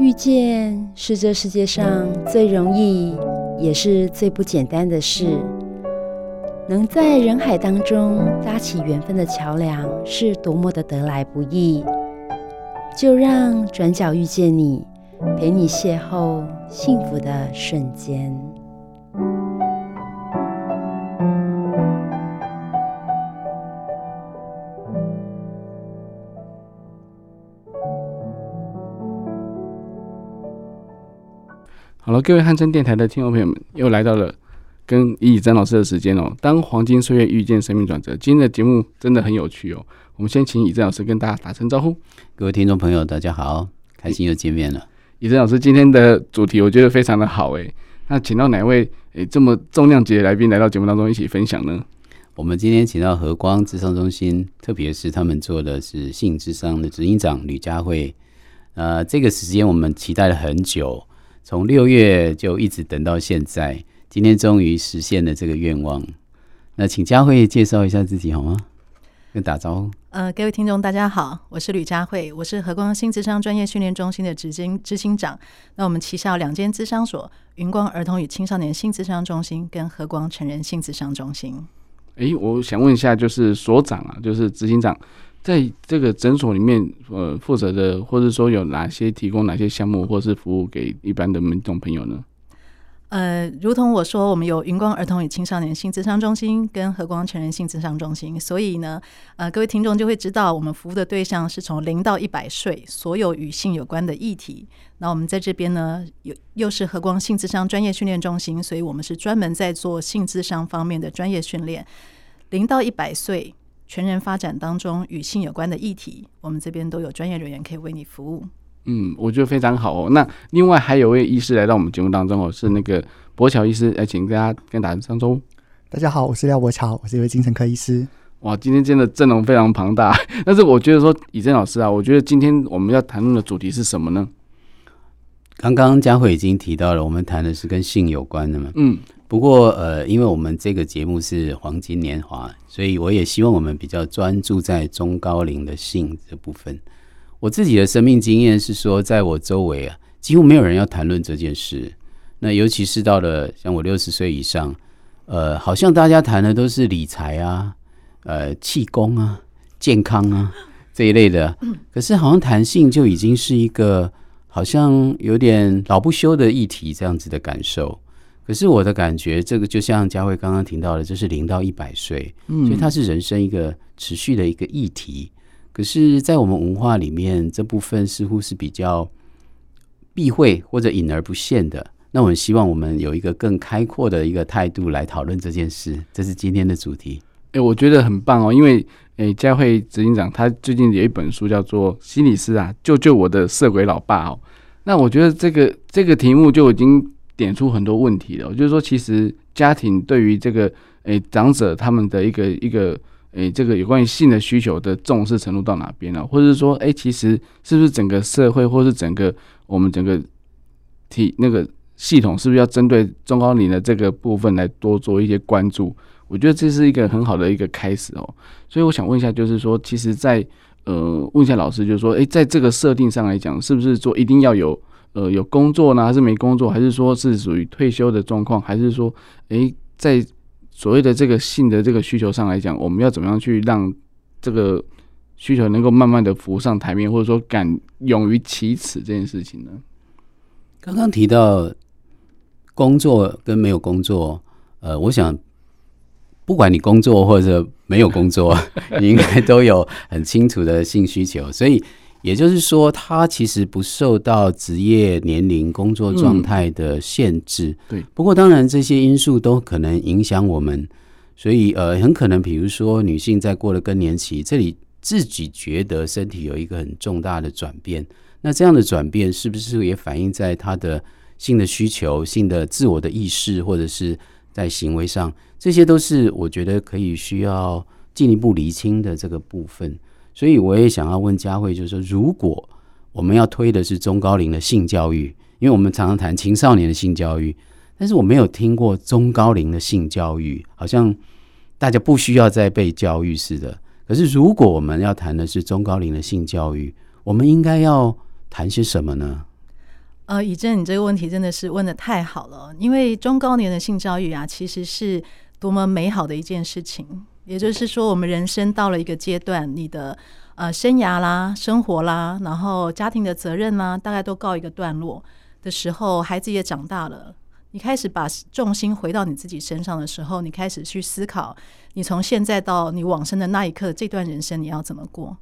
遇见是这世界上最容易，也是最不简单的事。能在人海当中搭起缘分的桥梁，是多么的得来不易。就让转角遇见你，陪你邂逅幸福的瞬间。好了，各位汉声电台的听众朋友们，又来到了跟李怡珍老师的时间哦。当黄金岁月遇见生命转折，今天的节目真的很有趣哦。我们先请以真老师跟大家打声招呼。各位听众朋友，大家好，开心又见面了。以真老师今天的主题我觉得非常的好诶。那请到哪位诶这么重量级的来宾来到节目当中一起分享呢？我们今天请到和光智商中心，特别是他们做的是性智商的执行长吕佳慧。呃，这个时间我们期待了很久。从六月就一直等到现在，今天终于实现了这个愿望。那请佳慧介绍一下自己好吗？跟打招呼。呃，各位听众大家好，我是吕佳慧，我是和光新智商专业训练中心的执行执行长。那我们旗下两间咨商所：云光儿童与青少年性智商中心跟和光成人性智商中心。诶，我想问一下，就是所长啊，就是执行长。在这个诊所里面，呃，负责的或者说有哪些提供哪些项目或是服务给一般的民众朋友呢？呃，如同我说，我们有云光儿童与青少年性智商中心跟和光成人性智商中心，所以呢，呃，各位听众就会知道，我们服务的对象是从零到一百岁，所有与性有关的议题。那我们在这边呢，有又是和光性智商专业训练中心，所以我们是专门在做性智商方面的专业训练，零到一百岁。全人发展当中与性有关的议题，我们这边都有专业人员可以为你服务。嗯，我觉得非常好哦。那另外还有位医师来到我们节目当中哦，是那个博乔医师，来请大家跟大家上周。大家好，我是廖博乔，我是一位精神科医师。哇，今天真的阵容非常庞大。但是我觉得说，以真老师啊，我觉得今天我们要谈论的主题是什么呢？刚刚佳慧已经提到了，我们谈的是跟性有关的嘛。嗯。不过，呃，因为我们这个节目是黄金年华，所以我也希望我们比较专注在中高龄的性这部分。我自己的生命经验是说，在我周围啊，几乎没有人要谈论这件事。那尤其是到了像我六十岁以上，呃，好像大家谈的都是理财啊、呃，气功啊、健康啊这一类的。可是，好像谈性就已经是一个好像有点老不休的议题，这样子的感受。可是我的感觉，这个就像佳慧刚刚提到的，就是零到一百岁，所以它是人生一个持续的一个议题。可是，在我们文化里面，这部分似乎是比较避讳或者隐而不见的。那我们希望我们有一个更开阔的一个态度来讨论这件事，这是今天的主题。哎，我觉得很棒哦，因为哎，佳慧执行长他最近有一本书叫做《心理师啊，救救我的色鬼老爸》哦。那我觉得这个这个题目就已经。点出很多问题的，就是说，其实家庭对于这个诶、长者他们的一个一个诶、这个有关于性的需求的重视程度到哪边了，或者是说，诶、其实是不是整个社会，或是整个我们整个体那个系统，是不是要针对中高龄的这个部分来多做一些关注？我觉得这是一个很好的一个开始哦。所以我想问一下，就是说，其实在，呃问一下老师，就是说，诶、在这个设定上来讲，是不是说一定要有？呃，有工作呢，还是没工作，还是说是属于退休的状况，还是说，诶，在所谓的这个性的这个需求上来讲，我们要怎么样去让这个需求能够慢慢的浮上台面，或者说敢勇于启齿这件事情呢？刚刚提到工作跟没有工作，呃，我想不管你工作或者没有工作，你应该都有很清楚的性需求，所以。也就是说，他其实不受到职业、年龄、工作状态的限制。对。不过，当然这些因素都可能影响我们，所以呃，很可能，比如说女性在过了更年期，这里自己觉得身体有一个很重大的转变。那这样的转变是不是也反映在她的性的需求、性的自我的意识，或者是在行为上？这些都是我觉得可以需要进一步厘清的这个部分。所以我也想要问佳慧，就是说，如果我们要推的是中高龄的性教育，因为我们常常谈青少年的性教育，但是我没有听过中高龄的性教育，好像大家不需要再被教育似的。可是如果我们要谈的是中高龄的性教育，我们应该要谈些什么呢？呃，以真，你这个问题真的是问得太好了，因为中高年的性教育啊，其实是多么美好的一件事情。也就是说，我们人生到了一个阶段，你的呃生涯啦、生活啦，然后家庭的责任啦，大概都告一个段落的时候，孩子也长大了，你开始把重心回到你自己身上的时候，你开始去思考，你从现在到你往生的那一刻，这段人生你要怎么过？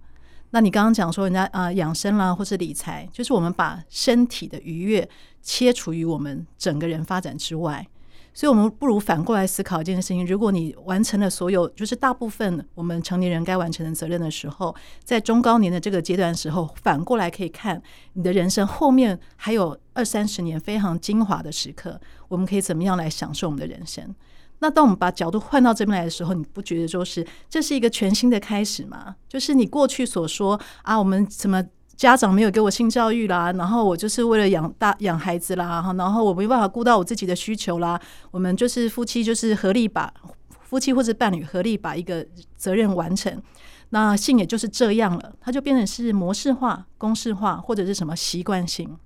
那你刚刚讲说人家啊、养生啦，或是理财，就是我们把身体的愉悦切除于我们整个人发展之外。所以，我们不如反过来思考一件事情：如果你完成了所有，就是大部分我们成年人该完成的责任的时候，在中高年的这个阶段的时候，反过来可以看你的人生后面还有二三十年非常精华的时刻，我们可以怎么样来享受我们的人生？那当我们把角度换到这边来的时候，你不觉得就是这是一个全新的开始吗？就是你过去所说啊，我们怎么？家长没有给我性教育啦，然后我就是为了养大养孩子啦，然后我没办法顾到我自己的需求啦。我们就是夫妻，就是合力把夫妻或者伴侣合力把一个责任完成。那性也就是这样了，它就变成是模式化、公式化，或者是什么习惯性。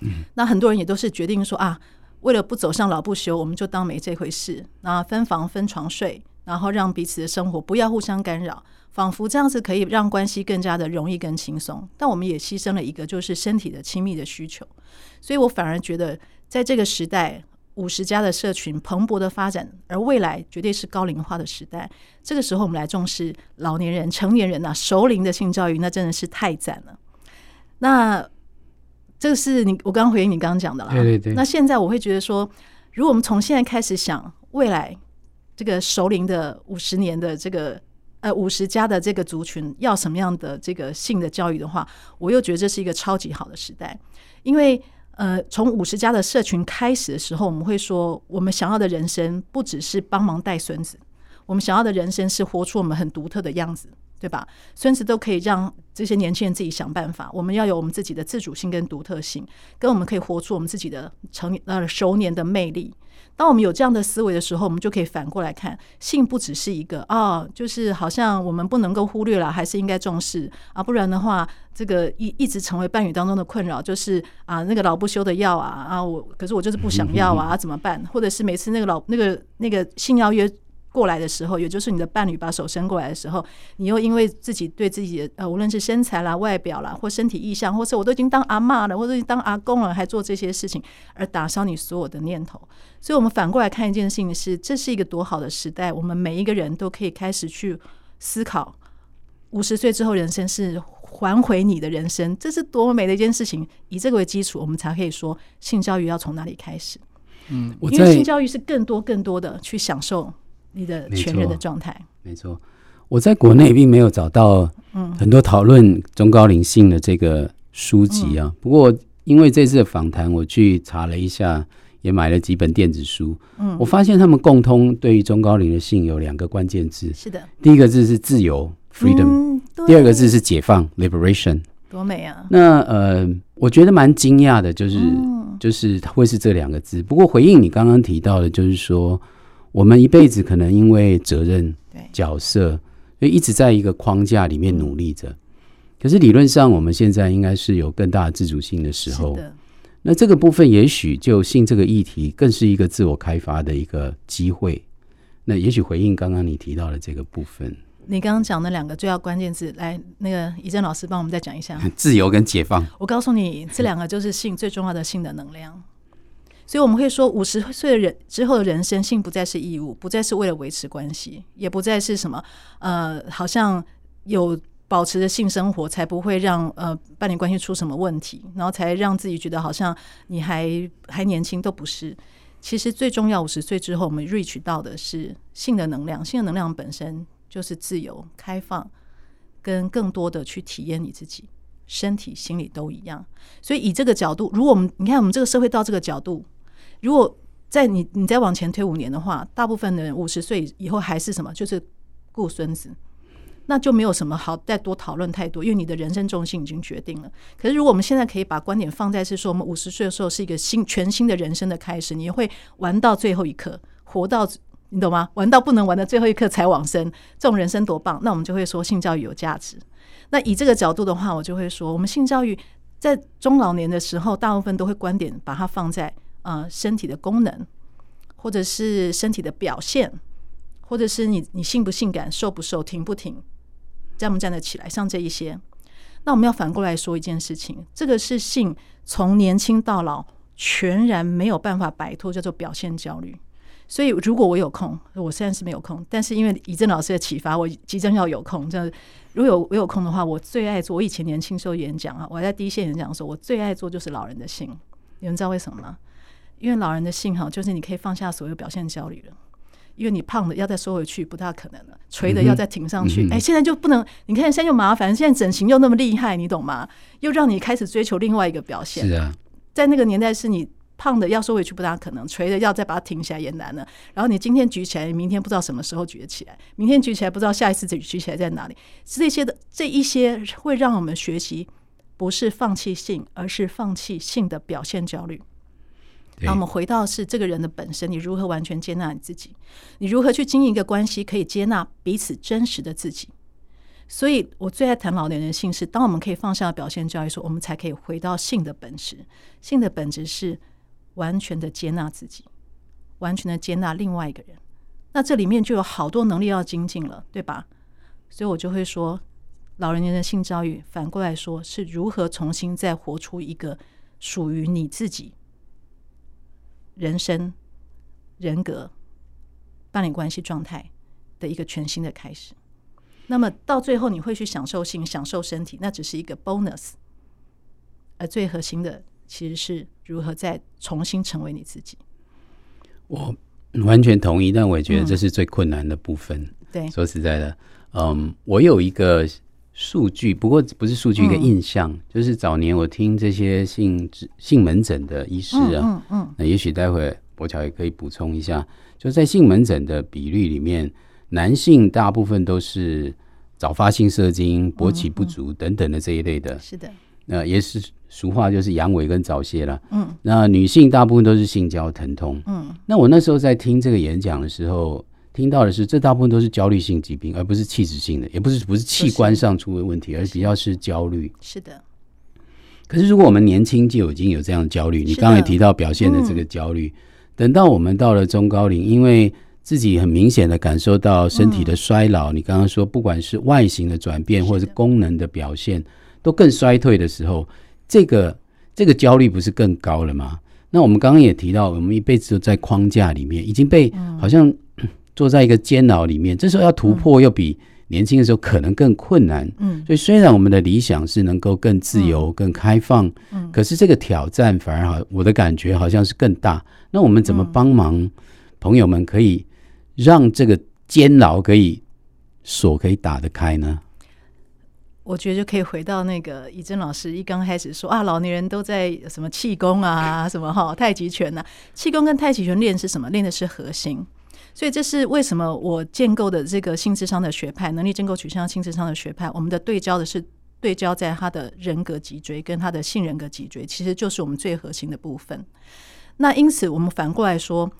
嗯，那很多人也都是决定说啊，为了不走上老不休，我们就当没这回事，那分房分床睡，然后让彼此的生活不要互相干扰。仿佛这样子可以让关系更加的容易、跟轻松，但我们也牺牲了一个，就是身体的亲密的需求。所以我反而觉得，在这个时代，五十加的社群蓬勃的发展，而未来绝对是高龄化的时代。这个时候，我们来重视老年人、成年人呐、啊，熟龄的性教育，那真的是太赞了。那这个是你我刚刚回应你刚刚讲的啦，对对对。那现在我会觉得说，如果我们从现在开始想未来这个熟龄的五十年的这个。呃，五十加的这个族群要什么样的这个性的教育的话，我又觉得这是一个超级好的时代，因为呃，从五十加的社群开始的时候，我们会说，我们想要的人生不只是帮忙带孙子，我们想要的人生是活出我们很独特的样子，对吧？孙子都可以让这些年轻人自己想办法，我们要有我们自己的自主性跟独特性，跟我们可以活出我们自己的成呃熟年的魅力。当我们有这样的思维的时候，我们就可以反过来看，性不只是一个啊，就是好像我们不能够忽略了，还是应该重视啊，不然的话，这个一一直成为伴侣当中的困扰，就是啊，那个老不休的要啊啊，我可是我就是不想要啊，怎么办？或者是每次那个老那个那个性邀约。过来的时候，也就是你的伴侣把手伸过来的时候，你又因为自己对自己的呃，无论是身材啦、外表啦，或身体意向，或是我都已经当阿嬷了，或者当阿公了，还做这些事情，而打消你所有的念头。所以，我们反过来看一件事情是，这是一个多好的时代，我们每一个人都可以开始去思考，五十岁之后人生是还回你的人生，这是多么美的一件事情。以这个为基础，我们才可以说性教育要从哪里开始。嗯，因为性教育是更多更多的去享受。你的全人的状态，没错。我在国内并没有找到很多讨论中高龄性的这个书籍啊。不过因为这次的访谈，我去查了一下，也买了几本电子书。嗯，我发现他们共通对于中高龄的性有两个关键字。是的，第一个字是自由 （freedom），第二个字是解放 （liberation）。多美啊！那呃，我觉得蛮惊讶的，就是就是会是这两个字。不过回应你刚刚提到的，就是说。我们一辈子可能因为责任、角色，所以一直在一个框架里面努力着。可是理论上，我们现在应该是有更大的自主性的时候。那这个部分，也许就性这个议题，更是一个自我开发的一个机会。那也许回应刚刚你提到的这个部分，你刚刚讲的两个重要关键字，来，那个怡正老师帮我们再讲一下：自由跟解放。我告诉你，这两个就是性最重要的性的能量。所以我们会说，五十岁的人之后的人生，性不再是义务，不再是为了维持关系，也不再是什么呃，好像有保持着性生活才不会让呃伴侣关系出什么问题，然后才让自己觉得好像你还还年轻，都不是。其实最重要，五十岁之后，我们 reach 到的是性的能量，性的能量本身就是自由、开放，跟更多的去体验你自己，身体、心理都一样。所以以这个角度，如果我们你看我们这个社会到这个角度。如果在你你再往前推五年的话，大部分的人五十岁以后还是什么，就是顾孙子，那就没有什么好再多讨论太多，因为你的人生重心已经决定了。可是如果我们现在可以把观点放在是说，我们五十岁的时候是一个新全新的人生的开始，你会玩到最后一刻，活到你懂吗？玩到不能玩的最后一刻才往生，这种人生多棒！那我们就会说性教育有价值。那以这个角度的话，我就会说，我们性教育。在中老年的时候，大部分都会观点把它放在呃身体的功能，或者是身体的表现，或者是你你性不性感、瘦不瘦、挺不挺、站不站得起来，像这一些。那我们要反过来说一件事情，这个是性从年轻到老全然没有办法摆脱，叫做表现焦虑。所以如果我有空，我虽然是没有空，但是因为怡正老师的启发，我即将要有空。这样如果有我有空的话，我最爱做。我以前年轻时候演讲啊，我在第一线演讲的时候，我最爱做就是老人的性。你们知道为什么吗？因为老人的性哈，就是你可以放下所有表现焦虑了。因为你胖的要再收回去不大可能了，垂的要再挺上去。哎、嗯欸，现在就不能，你看现在又麻烦，现在整形又那么厉害，你懂吗？又让你开始追求另外一个表现。是啊，在那个年代是你胖的要收回去不大可能，垂的要再把它挺起来也难了。然后你今天举起来，明天不知道什么时候举得起来，明天举起来不知道下一次举举起来在哪里。这些的这一些会让我们学习，不是放弃性，而是放弃性的表现焦虑。那我们回到是这个人的本身，你如何完全接纳你自己？你如何去经营一个关系，可以接纳彼此真实的自己？所以我最爱谈老年人性是，当我们可以放下表现焦虑的时候，我们才可以回到性的本质。性的本质是完全的接纳自己，完全的接纳另外一个人。那这里面就有好多能力要精进了，对吧？所以我就会说，老人的性教育反过来说是如何重新再活出一个属于你自己。人生、人格、伴侣关系状态的一个全新的开始。那么到最后，你会去享受性、享受身体，那只是一个 bonus。而最核心的，其实是如何再重新成为你自己。我完全同意，但我也觉得这是最困难的部分。嗯、对，说实在的，嗯，我有一个。数据，不过不是数据，一个印象，嗯、就是早年我听这些性性门诊的医师啊，嗯嗯，嗯，那也许待会柏乔也可以补充一下，就在性门诊的比率里面，男性大部分都是早发性射精、勃起不足等等的这一类的，是的，那也是俗话就是阳痿跟早泄了，嗯，那女性大部分都是性交疼痛，嗯，那我那时候在听这个演讲的时候。听到的是，这大部分都是焦虑性疾病，而不是器质性的，也不是不是器官上出的问题，而比较是焦虑。是的。可是如果我们年轻就已经有这样的焦虑，你刚才提到表现的这个焦虑，等到我们到了中高龄，因为自己很明显的感受到身体的衰老，你刚刚说不管是外形的转变，或者是功能的表现，都更衰退的时候，这个这个焦虑不是更高了吗？那我们刚刚也提到，我们一辈子都在框架里面，已经被好像。坐在一个监牢里面，这时候要突破又比年轻的时候可能更困难。嗯，所以虽然我们的理想是能够更自由、更开放，嗯，可是这个挑战反而好，我的感觉好像是更大。那我们怎么帮忙朋友们可以让这个监牢可以锁可以打得开呢？我觉得就可以回到那个以真老师一刚开始说啊，老年人都在什么气功啊，什么哈太极拳呐、啊，气功跟太极拳练是什么？练的是核心。所以这是为什么我建构的这个性智商的学派，能力建构取向性智商的学派，我们的对焦的是对焦在他的人格脊椎跟他的性人格脊椎，其实就是我们最核心的部分。那因此，我们反过来说，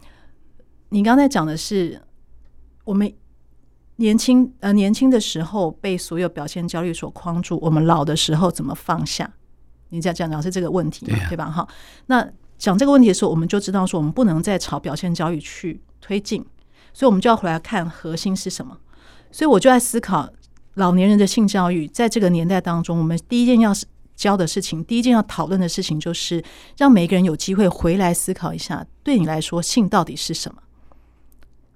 你刚才讲的是我们年轻呃年轻的时候被所有表现焦虑所框住，我们老的时候怎么放下？你在讲讲是这个问题嘛，对，对吧？哈，那讲这个问题的时候，我们就知道说，我们不能再朝表现焦虑去推进。所以，我们就要回来看核心是什么。所以，我就在思考老年人的性教育，在这个年代当中，我们第一件要教的事情，第一件要讨论的事情，就是让每个人有机会回来思考一下，对你来说，性到底是什么？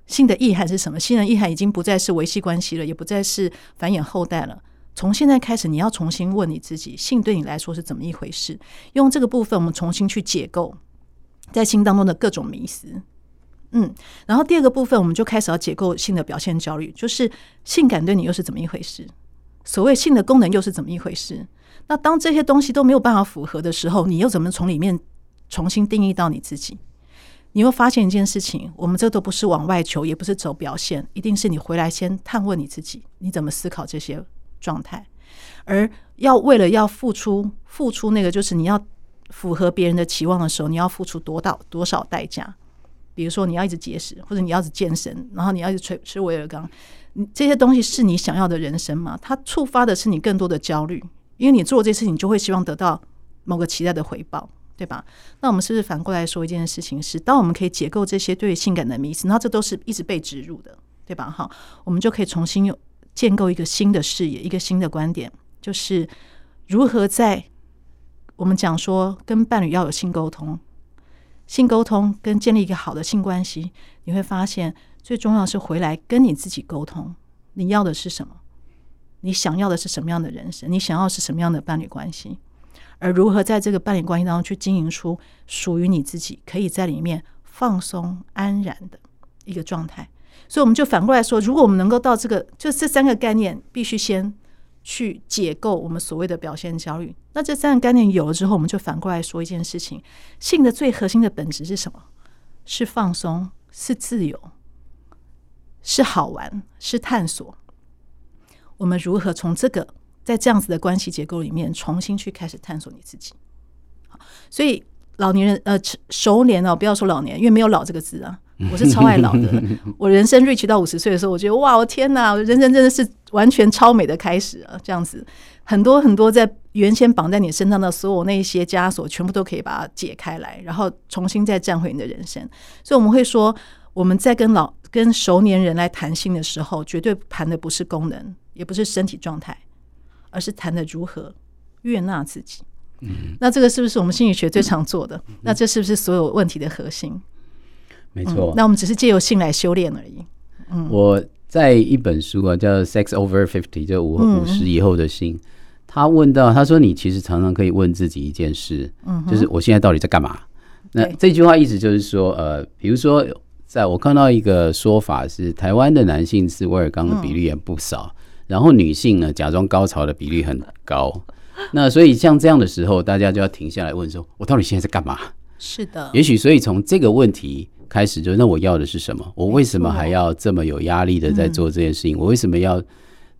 性的意涵是什么？性的意涵已经不再是维系关系了，也不再是繁衍后代了。从现在开始，你要重新问你自己：性对你来说是怎么一回事？用这个部分，我们重新去解构在性当中的各种迷思。嗯，然后第二个部分，我们就开始要解构性的表现焦虑，就是性感对你又是怎么一回事？所谓性的功能又是怎么一回事？那当这些东西都没有办法符合的时候，你又怎么从里面重新定义到你自己？你会发现一件事情，我们这都不是往外求，也不是走表现，一定是你回来先探问你自己，你怎么思考这些状态？而要为了要付出，付出那个就是你要符合别人的期望的时候，你要付出多大多少代价？比如说，你要一直节食，或者你要一直健身，然后你要一直吃吃维尔刚，你这些东西是你想要的人生吗？它触发的是你更多的焦虑，因为你做这些事情，就会希望得到某个期待的回报，对吧？那我们是不是反过来说一件事情是，当我们可以解构这些对于性感的迷思，那这都是一直被植入的，对吧？好，我们就可以重新有建构一个新的视野，一个新的观点，就是如何在我们讲说跟伴侣要有性沟通，性沟通跟建立一个好的性关系，你会发现最重要是回来跟你自己沟通，你要的是什么？你想要的是什么样的人生？你想要是什么样的伴侣关系？而如何在这个伴侣关系当中去经营出属于你自己，可以在里面放松安然的一个状态？所以我们就反过来说，如果我们能够到这个，就这三个概念，必须先去解构我们所谓的表现焦虑。那这三个概念有了之后，我们就反过来说一件事情：性的最核心的本质是什么？是放松，是自由，是好玩，是探索。我们如何从这个在这样子的关系结构里面重新去开始探索你自己？所以老年人呃熟年哦，不要说老年，因为没有老这个字啊。我是超爱老的，我人生 reach 到五十岁的时候，我觉得哇，我天哪，人生真的是完全超美的开始啊！这样子，很多很多在原先绑在你身上的所有那些枷锁，全部都可以把它解开来，然后重新再站回你的人生。所以我们会说，我们在跟老跟熟年人来谈心的时候，绝对谈的不是功能，也不是身体状态，而是谈的如何悦纳自己。嗯，那这个是不是我们心理学最常做的？那这是不是所有问题的核心？没错、嗯，那我们只是借由性来修炼而已。嗯，我在一本书啊，叫《Sex Over Fifty》，就五五十以后的性。嗯、他问到，他说：“你其实常常可以问自己一件事，嗯，就是我现在到底在干嘛？”那这句话意思就是说，呃，比如说，在我看到一个说法是，台湾的男性是威尔刚的比例也不少，嗯、然后女性呢，假装高潮的比例很高。那所以像这样的时候，大家就要停下来问说：“我到底现在在干嘛？”是的，也许所以从这个问题。开始就那我要的是什么？我为什么还要这么有压力的在做这件事情？我为什么要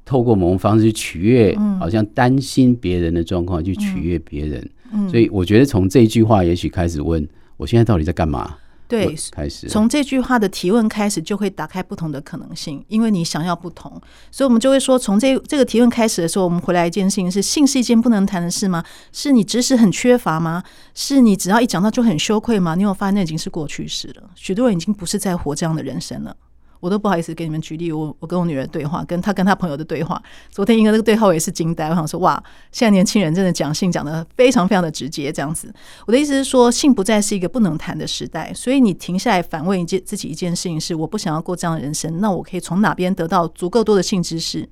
透过某种方式去取悦，好像担心别人的状况去取悦别人？所以我觉得从这一句话也许开始问，我现在到底在干嘛？对，开始从这句话的提问开始，就会打开不同的可能性，因为你想要不同，所以我们就会说，从这这个提问开始的时候，我们回来一件事情是：性是一件不能谈的事吗？是你知识很缺乏吗？是你只要一讲到就很羞愧吗？你有发现那已经是过去式了，许多人已经不是在活这样的人生了。我都不好意思给你们举例，我我跟我女儿对话，跟她跟她朋友的对话。昨天一个那个对话我也是惊呆，我想说哇，现在年轻人真的讲性讲得非常非常的直接，这样子。我的意思是说，性不再是一个不能谈的时代，所以你停下来反问一件自己一件事情是：我不想要过这样的人生，那我可以从哪边得到足够多的性知识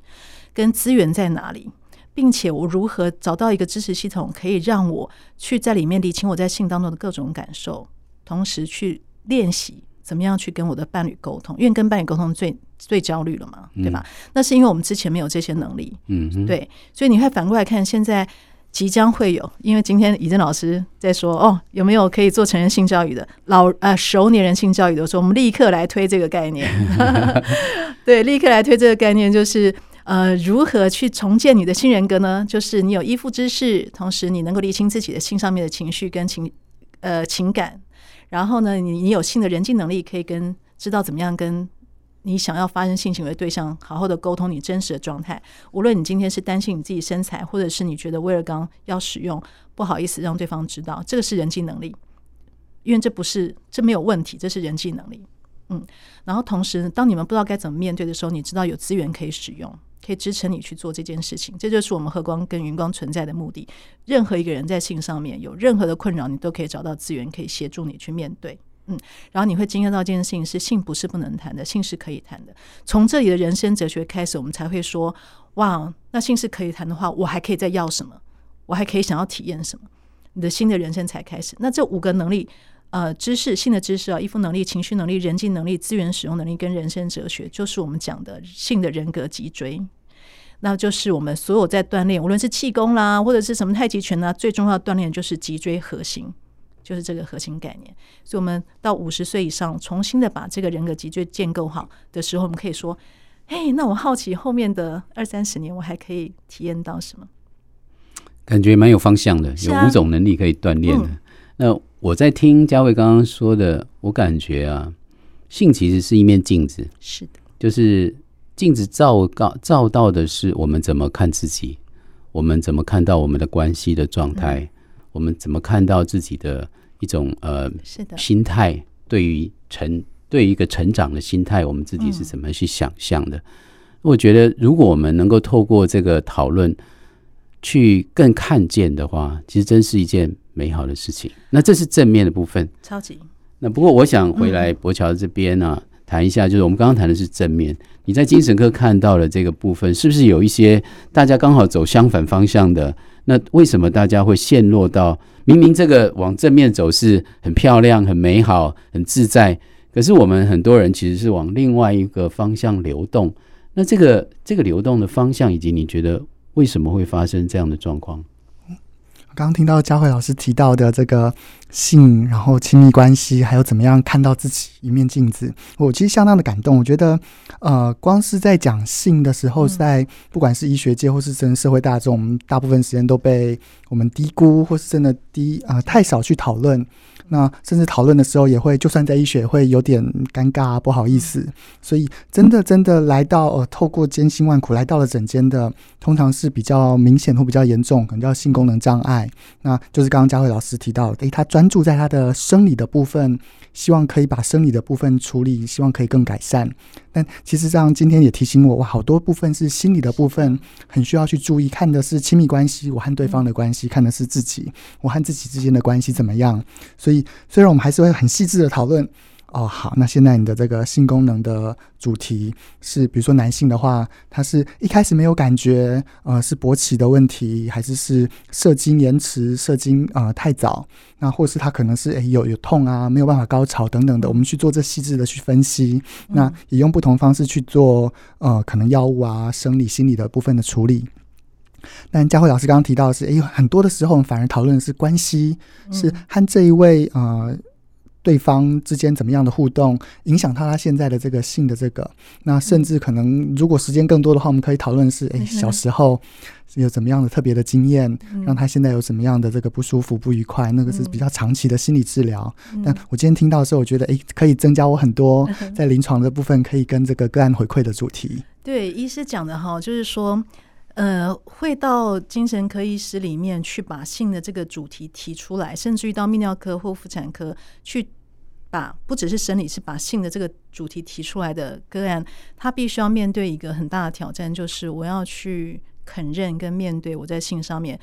跟资源在哪里，并且我如何找到一个支持系统，可以让我去在里面理清我在性当中的各种感受，同时去练习。怎么样去跟我的伴侣沟通？因为跟伴侣沟通最最焦虑了嘛，对吧？嗯、那是因为我们之前没有这些能力，嗯哼，对，所以你会反过来看，现在即将会有，因为今天以正老师在说哦，有没有可以做成人性教育的老呃熟年人性教育的时候，我们立刻来推这个概念，对，立刻来推这个概念，就是呃，如何去重建你的新人格呢？就是你有依附知识，同时你能够理清自己的心上面的情绪跟情呃情感。然后呢，你你有性的人际能力，可以跟知道怎么样跟你想要发生性行为对象好好的沟通你真实的状态。无论你今天是担心你自己身材，或者是你觉得威尔刚要使用，不好意思让对方知道，这个是人际能力，因为这不是这没有问题，这是人际能力。嗯，然后同时，当你们不知道该怎么面对的时候，你知道有资源可以使用。可以支撑你去做这件事情，这就是我们和光跟云光存在的目的。任何一个人在性上面有任何的困扰，你都可以找到资源，可以协助你去面对。嗯，然后你会惊讶到一件事情是：性不是不能谈的，性是可以谈的。从这里的人生哲学开始，我们才会说：哇，那性是可以谈的话，我还可以再要什么？我还可以想要体验什么？你的新的人生才开始。那这五个能力。呃，知识性的知识啊，依附能力、情绪能力、人际能力、资源使用能力跟人生哲学，就是我们讲的性的人格脊椎。那就是我们所有在锻炼，无论是气功啦，或者是什么太极拳啦，最重要的锻炼就是脊椎核心，就是这个核心概念。所以，我们到五十岁以上，重新的把这个人格脊椎建构好的时候，我们可以说：嘿，那我好奇后面的二三十年，我还可以体验到什么？感觉蛮有方向的，有五种能力可以锻炼的。嗯、那。我在听佳慧刚刚说的，我感觉啊，性其实是一面镜子，是的，就是镜子照告照到的是我们怎么看自己，我们怎么看到我们的关系的状态，嗯、我们怎么看到自己的一种呃是的。心态，对于成对于一个成长的心态，我们自己是怎么去想象的？嗯、我觉得，如果我们能够透过这个讨论去更看见的话，其实真是一件美好的事情。那这是正面的部分，超级。那不过我想回来博乔这边呢、啊，谈、嗯、一下，就是我们刚刚谈的是正面，你在精神科看到的这个部分，是不是有一些大家刚好走相反方向的？那为什么大家会陷落到明明这个往正面走是很漂亮、很美好、很自在，可是我们很多人其实是往另外一个方向流动？那这个这个流动的方向，以及你觉得为什么会发生这样的状况？刚刚听到佳慧老师提到的这个性，然后亲密关系，还有怎么样看到自己一面镜子，我其实相当的感动。我觉得，呃，光是在讲性的时候，在不管是医学界或是真社会大众，我们大部分时间都被我们低估，或是真的低啊、呃、太少去讨论。那甚至讨论的时候也会，就算在医学会有点尴尬，不好意思。所以真的真的来到呃，透过千辛万苦来到了诊间的，通常是比较明显或比较严重，可能叫性功能障碍。那就是刚刚佳慧老师提到的，诶，他专注在他的生理的部分，希望可以把生理的部分处理，希望可以更改善。但其实这样今天也提醒我，我好多部分是心理的部分，很需要去注意。看的是亲密关系，我和对方的关系；看的是自己，我和自己之间的关系怎么样。所以，虽然我们还是会很细致的讨论。哦，好，那现在你的这个性功能的主题是，比如说男性的话，他是一开始没有感觉，呃，是勃起的问题，还是是射精延迟、射精呃太早？那或是他可能是诶有有痛啊，没有办法高潮等等的，我们去做这细致的去分析，那也用不同方式去做，呃，可能药物啊、生理、心理的部分的处理。但佳慧老师刚刚提到的是，诶，很多的时候我们反而讨论的是关系，是和这一位呃。对方之间怎么样的互动，影响到他现在的这个性的这个，那甚至可能如果时间更多的话，我们可以讨论是，哎，小时候有怎么样的特别的经验，让他现在有什么样的这个不舒服、不愉快，那个是比较长期的心理治疗。但我今天听到的时候，我觉得，哎，可以增加我很多在临床的部分，可以跟这个个案回馈的主题。对，医师讲的哈，就是说。呃，会到精神科医师里面去把性的这个主题提出来，甚至于到泌尿科或妇产科去把不只是生理，是把性的这个主题提出来的个案，他必须要面对一个很大的挑战，就是我要去肯认跟面对我在性上面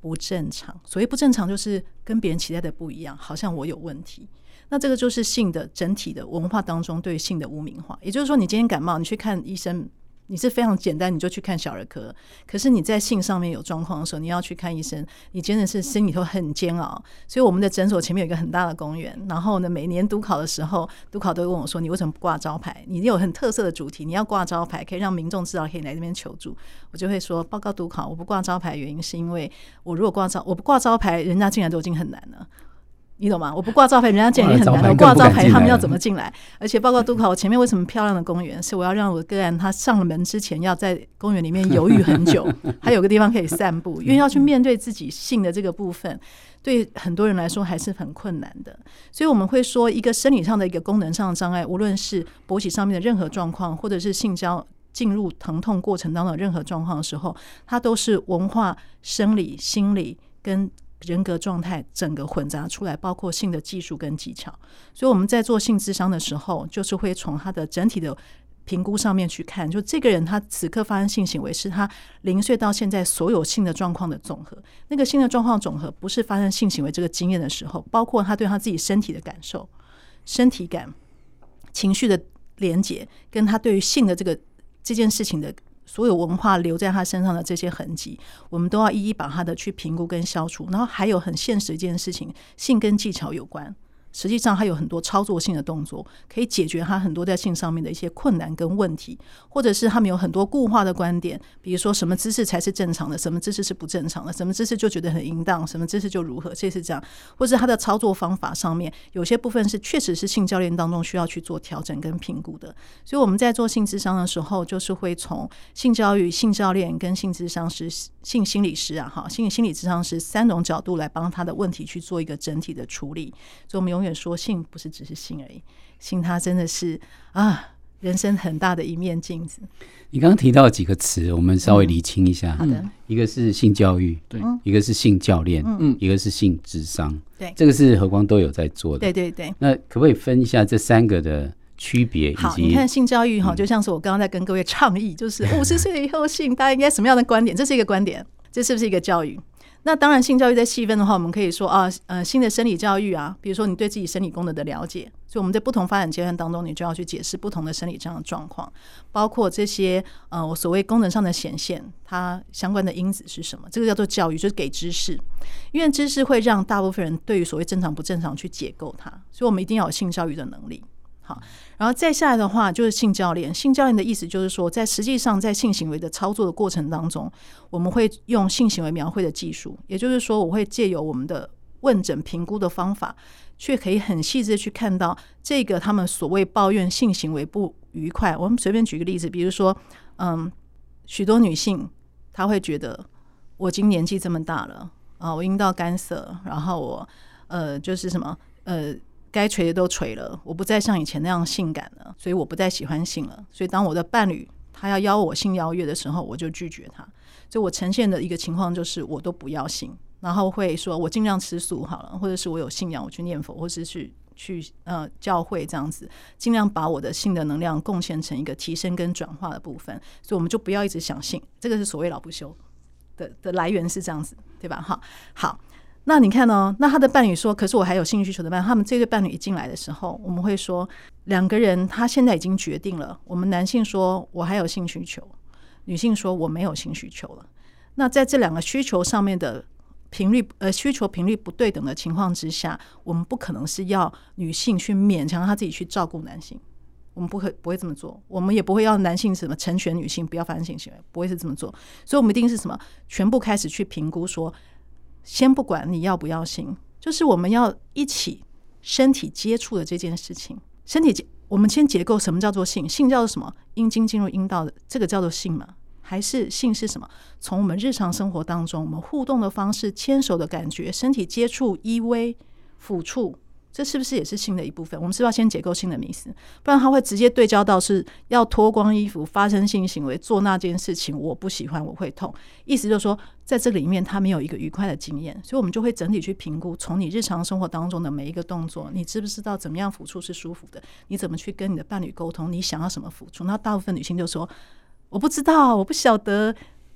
不正常。所谓不正常，就是跟别人期待的不一样，好像我有问题。那这个就是性的整体的文化当中对性的污名化。也就是说，你今天感冒，你去看医生。你是非常简单，你就去看小儿科。可是你在性上面有状况的时候，你要去看医生，你真的是心里头很煎熬。所以我们的诊所前面有一个很大的公园。然后呢，每年督考的时候，督考都会问我说：“你为什么不挂招牌？你有很特色的主题，你要挂招牌，可以让民众知道可以来这边求助。”我就会说：“报告督考，我不挂招牌，原因是因为我如果挂招，我不挂招牌，人家进来都已经很难了。”你懂吗？我不挂招牌，人家进来也很难。我挂招牌，他们要怎么进来？而且报告督考，我前面为什么漂亮的公园？是我要让我的个案他上了门之前要在公园里面犹豫很久，还有个地方可以散步，因为要去面对自己性的这个部分，对很多人来说还是很困难的。所以我们会说，一个生理上的一个功能上的障碍，无论是勃起上面的任何状况，或者是性交进入疼痛过程当中的任何状况的时候，它都是文化、生理、心理跟。人格状态整个混杂出来，包括性的技术跟技巧，所以我们在做性智商的时候，就是会从他的整体的评估上面去看，就这个人他此刻发生性行为是他零岁到现在所有性的状况的总和。那个性的状况总和不是发生性行为这个经验的时候，包括他对他自己身体的感受、身体感、情绪的连结，跟他对于性的这个这件事情的。所有文化留在他身上的这些痕迹，我们都要一一把他的去评估跟消除。然后还有很现实一件事情，性跟技巧有关。实际上，他有很多操作性的动作，可以解决他很多在性上面的一些困难跟问题，或者是他们有很多固化的观点，比如说什么姿势才是正常的，什么姿势是不正常的，什么姿势就觉得很淫荡，什么姿势就如何，这是这样，或者他的操作方法上面有些部分是确实是性教练当中需要去做调整跟评估的。所以我们在做性智商的时候，就是会从性教育、性教练跟性智商师、性心理师啊，哈，性心理智商师三种角度来帮他的问题去做一个整体的处理。所以，我们用。永远说性不是只是性而已，性它真的是啊，人生很大的一面镜子。你刚刚提到几个词，我们稍微厘清一下。好的，一个是性教育，对，一个是性教练，嗯，一个是性智商，对，这个是何光都有在做的。对对对。那可不可以分一下这三个的区别？好，你看性教育哈，就像是我刚刚在跟各位倡议，就是五十岁以后性，大家应该什么样的观点？这是一个观点，这是不是一个教育？那当然，性教育在细分的话，我们可以说啊，呃，新的生理教育啊，比如说你对自己生理功能的了解，所以我们在不同发展阶段当中，你就要去解释不同的生理这样的状况，包括这些呃，我所谓功能上的显现，它相关的因子是什么？这个叫做教育，就是给知识，因为知识会让大部分人对于所谓正常不正常去解构它，所以我们一定要有性教育的能力。好，然后再下来的话就是性教练。性教练的意思就是说，在实际上在性行为的操作的过程当中，我们会用性行为描绘的技术，也就是说，我会借由我们的问诊评估的方法，却可以很细致的去看到这个他们所谓抱怨性行为不愉快。我们随便举个例子，比如说，嗯，许多女性她会觉得，我今年纪这么大了啊，我阴道干涩，然后我呃就是什么呃。该锤的都锤了，我不再像以前那样性感了，所以我不再喜欢性了。所以当我的伴侣他要邀我性邀约的时候，我就拒绝他。所以我呈现的一个情况就是我都不要性，然后会说我尽量吃素好了，或者是我有信仰，我去念佛，或是去去呃教会这样子，尽量把我的性的能量贡献成一个提升跟转化的部分。所以我们就不要一直想性，这个是所谓老不休的的来源是这样子，对吧？好，好。那你看呢？那他的伴侣说：“可是我还有性需求的伴侣。”他们这对伴侣一进来的时候，我们会说两个人他现在已经决定了。我们男性说：“我还有性需求。”女性说：“我没有性需求了。”那在这两个需求上面的频率呃需求频率不对等的情况之下，我们不可能是要女性去勉强他自己去照顾男性，我们不会不会这么做。我们也不会要男性什么成全女性不要发生性行为，不会是这么做。所以，我们一定是什么全部开始去评估说。先不管你要不要性，就是我们要一起身体接触的这件事情。身体结，我们先结构什么叫做性？性叫做什么？阴茎进入阴道的这个叫做性吗？还是性是什么？从我们日常生活当中，我们互动的方式、牵手的感觉、身体接触、依偎、抚触。这是不是也是性的一部分？我们是不是要先解构性的迷思，不然他会直接对焦到是要脱光衣服发生性行为做那件事情，我不喜欢，我会痛。意思就是说，在这里面他没有一个愉快的经验，所以我们就会整体去评估，从你日常生活当中的每一个动作，你知不知道怎么样抚触是舒服的？你怎么去跟你的伴侣沟通？你想要什么抚触？那大部分女性就说我不知道，我不晓得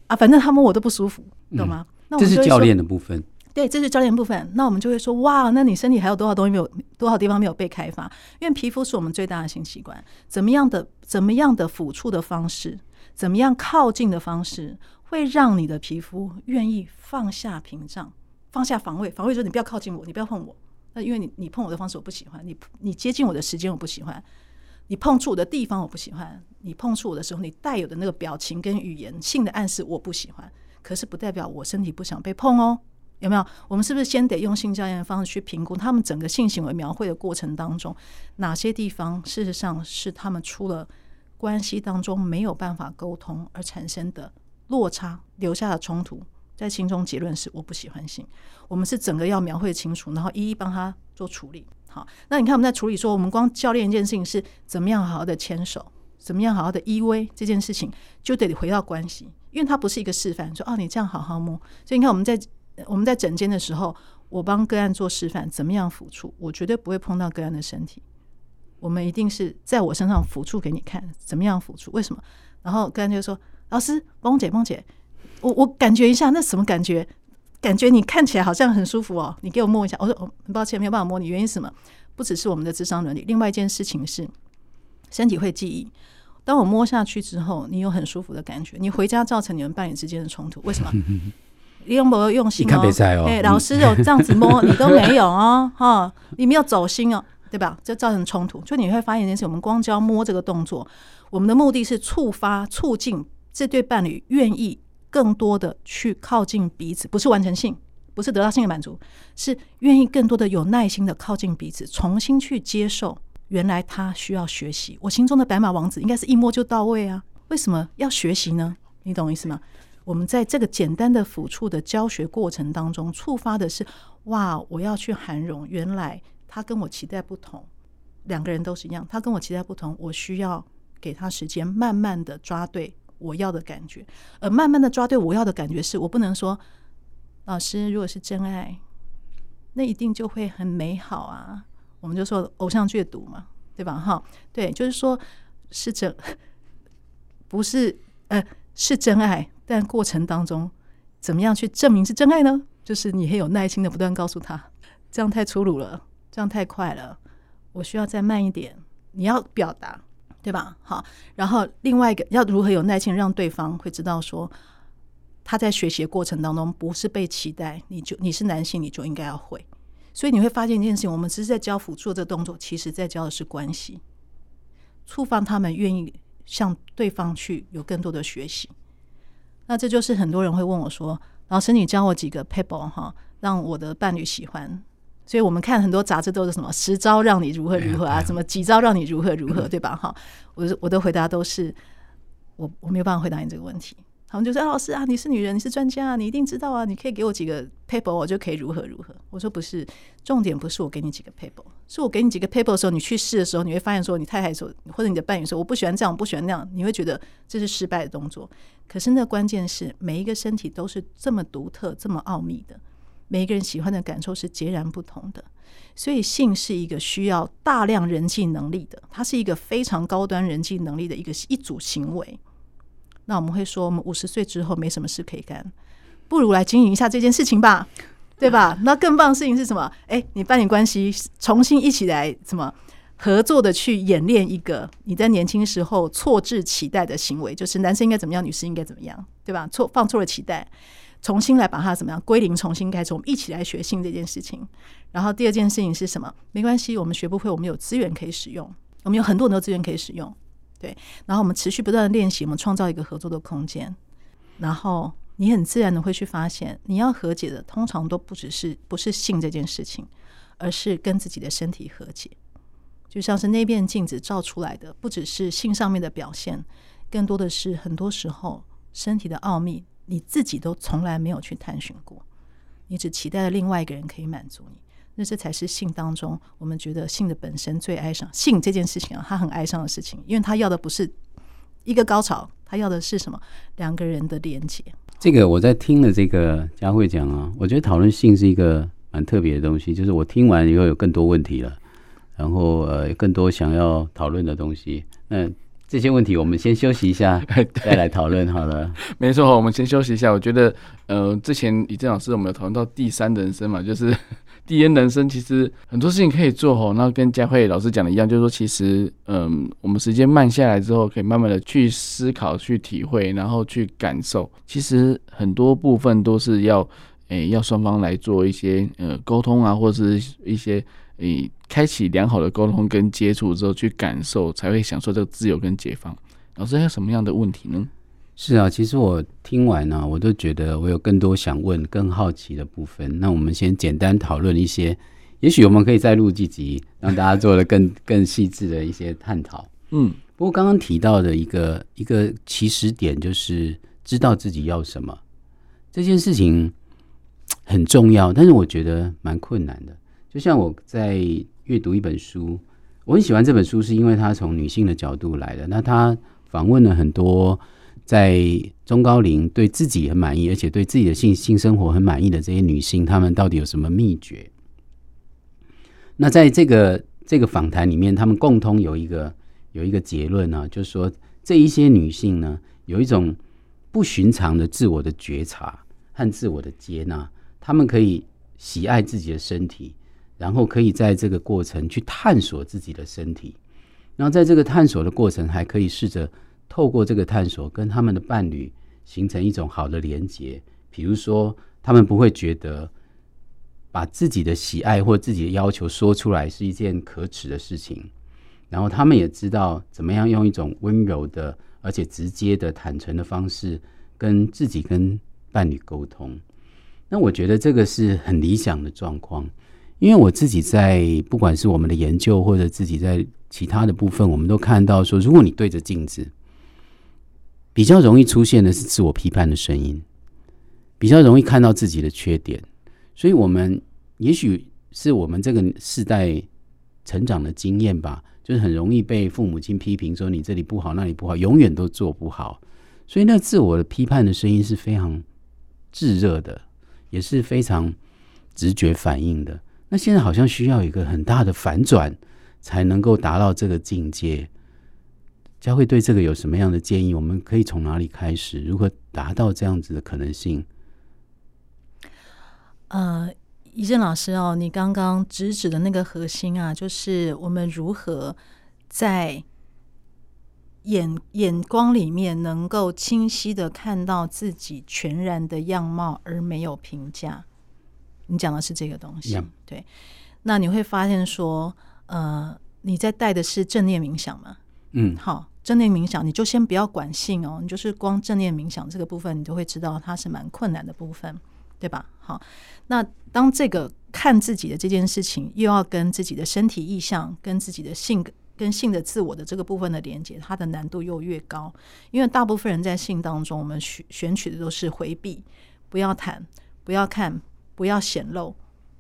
啊，反正他们我都不舒服，懂吗？这是教练的部分。对，这是教练部分。那我们就会说，哇，那你身体还有多少东西没有，多少地方没有被开发？因为皮肤是我们最大的性器官，怎么样的，怎么样的抚触的方式，怎么样靠近的方式，会让你的皮肤愿意放下屏障，放下防卫。防卫说，你不要靠近我，你不要碰我。那因为你，你碰我的方式我不喜欢，你，你接近我的时间我不喜欢，你碰触我的地方我不喜欢，你碰触我的时候你带有的那个表情跟语言性的暗示我不喜欢。可是不代表我身体不想被碰哦。有没有？我们是不是先得用性教练的方式去评估他们整个性行为描绘的过程当中，哪些地方事实上是他们出了关系当中没有办法沟通而产生的落差，留下的冲突，在心中结论是我不喜欢性。我们是整个要描绘清楚，然后一一帮他做处理。好，那你看我们在处理说，我们光教练一件事情是怎么样好好的牵手，怎么样好好的依偎这件事情，就得回到关系，因为它不是一个示范，说哦你这样好好摸。所以你看我们在。我们在诊间的时候，我帮个案做示范，怎么样抚触？我绝对不会碰到个案的身体，我们一定是在我身上抚触给你看，怎么样抚触？为什么？然后个案就说：“老师，梦姐，梦姐，我我感觉一下，那什么感觉？感觉你看起来好像很舒服哦，你给我摸一下。”我说：“，很抱歉，没有办法摸你，原因是什么？不只是我们的智商伦理，另外一件事情是身体会记忆。当我摸下去之后，你有很舒服的感觉，你回家造成你们伴侣之间的冲突，为什么？”你有没有用心哦？哎、哦欸，老师有这样子摸，你都没有哦，哈，你没有走心哦，对吧？这造成冲突，就你会发现一件事：我们光教摸这个动作，我们的目的是触发、促进这对伴侣愿意更多的去靠近彼此，不是完成性，不是得到性的满足，是愿意更多的有耐心的靠近彼此，重新去接受原来他需要学习。我心中的白马王子应该是一摸就到位啊，为什么要学习呢？你懂意思吗？我们在这个简单的抚触的教学过程当中，触发的是哇，我要去涵容，原来他跟我期待不同，两个人都是一样，他跟我期待不同，我需要给他时间，慢慢的抓对我要的感觉。而慢慢的抓对我要的感觉是，我不能说，老师如果是真爱，那一定就会很美好啊。我们就说偶像剧毒嘛，对吧？哈，对，就是说是真，不是呃是真爱，但过程当中怎么样去证明是真爱呢？就是你很有耐心的不断告诉他，这样太粗鲁了，这样太快了，我需要再慢一点。你要表达，对吧？好，然后另外一个要如何有耐心让对方会知道说，他在学习的过程当中不是被期待，你就你是男性你就应该要会。所以你会发现一件事情，我们只是在教辅助这动作，其实在教的是关系，触发他们愿意向对方去有更多的学习。那这就是很多人会问我说。老师，你教我几个 paper 哈，让我的伴侣喜欢。所以我们看很多杂志都是什么十招让你如何如何啊，什么几招让你如何如何，对吧？哈，我我的回答都是我我没有办法回答你这个问题。他们就说：“啊，老师啊，你是女人，你是专家啊，你一定知道啊，你可以给我几个 paper，我就可以如何如何。”我说：“不是，重点不是我给你几个 paper，是我给你几个 paper 的时候，你去试的时候，你会发现说，你太太说或者你的伴侣说，我不喜欢这样，我不喜欢那样，你会觉得这是失败的动作。可是那关键是每一个身体都是这么独特、这么奥秘的，每一个人喜欢的感受是截然不同的。所以性是一个需要大量人际能力的，它是一个非常高端人际能力的一个一组行为。”那我们会说，我们五十岁之后没什么事可以干，不如来经营一下这件事情吧，对吧？那更棒的事情是什么？诶，你伴侣关系重新一起来，怎么合作的去演练一个你在年轻时候错置期待的行为，就是男生应该怎么样，女生应该怎么样，对吧？错放错了期待，重新来把它怎么样归零，重新开始，我们一起来学性这件事情。然后第二件事情是什么？没关系，我们学不会，我们有资源可以使用，我们有很多很多资源可以使用。对，然后我们持续不断的练习，我们创造一个合作的空间。然后你很自然的会去发现，你要和解的通常都不只是不是性这件事情，而是跟自己的身体和解。就像是那面镜子照出来的，不只是性上面的表现，更多的是很多时候身体的奥秘，你自己都从来没有去探寻过，你只期待了另外一个人可以满足你。那这才是性当中，我们觉得性的本身最哀伤。性这件事情啊，他很哀伤的事情，因为他要的不是一个高潮，他要的是什么？两个人的连接。这个我在听了这个佳慧讲啊，我觉得讨论性是一个蛮特别的东西。就是我听完以后有更多问题了，然后呃，更多想要讨论的东西。那这些问题我们先休息一下，再来讨论好了。没错，我们先休息一下。我觉得呃，之前李正老师我们有讨论到第三人生嘛，就是。第一人生其实很多事情可以做哦，那跟佳慧老师讲的一样，就是说其实，嗯，我们时间慢下来之后，可以慢慢的去思考、去体会，然后去感受。其实很多部分都是要，诶、要双方来做一些呃沟通啊，或者是一些诶、开启良好的沟通跟接触之后去感受，才会享受这个自由跟解放。老师还有什么样的问题呢？是啊，其实我听完呢、啊，我都觉得我有更多想问、更好奇的部分。那我们先简单讨论一些，也许我们可以再录几集，让大家做的更更细致的一些探讨。嗯，不过刚刚提到的一个一个起始点，就是知道自己要什么这件事情很重要，但是我觉得蛮困难的。就像我在阅读一本书，我很喜欢这本书，是因为它从女性的角度来的。那他访问了很多。在中高龄对自己很满意，而且对自己的性性生活很满意的这些女性，她们到底有什么秘诀？那在这个这个访谈里面，她们共通有一个有一个结论呢、就是说这一些女性呢，有一种不寻常的自我的觉察和自我的接纳，她们可以喜爱自己的身体，然后可以在这个过程去探索自己的身体，然后在这个探索的过程，还可以试着。透过这个探索，跟他们的伴侣形成一种好的连结。比如说，他们不会觉得把自己的喜爱或自己的要求说出来是一件可耻的事情。然后，他们也知道怎么样用一种温柔的而且直接的坦诚的方式跟自己跟伴侣沟通。那我觉得这个是很理想的状况，因为我自己在不管是我们的研究或者自己在其他的部分，我们都看到说，如果你对着镜子。比较容易出现的是自我批判的声音，比较容易看到自己的缺点，所以，我们也许是我们这个世代成长的经验吧，就是很容易被父母亲批评说你这里不好，那里不好，永远都做不好。所以那自我的批判的声音是非常炙热的，也是非常直觉反应的。那现在好像需要一个很大的反转，才能够达到这个境界。佳慧对这个有什么样的建议？我们可以从哪里开始？如何达到这样子的可能性？呃，怡正老师哦，你刚刚直指的那个核心啊，就是我们如何在。眼眼光里面能够清晰的看到自己全然的样貌，而没有评价。你讲的是这个东西.对。那你会发现说，呃，你在带的是正念冥想吗？嗯，好，正念冥想，你就先不要管性哦，你就是光正念冥想这个部分，你就会知道它是蛮困难的部分，对吧？好，那当这个看自己的这件事情，又要跟自己的身体意向，跟自己的性格。跟性的自我的这个部分的连接，它的难度又越高，因为大部分人在性当中，我们选选取的都是回避，不要谈，不要看，不要显露，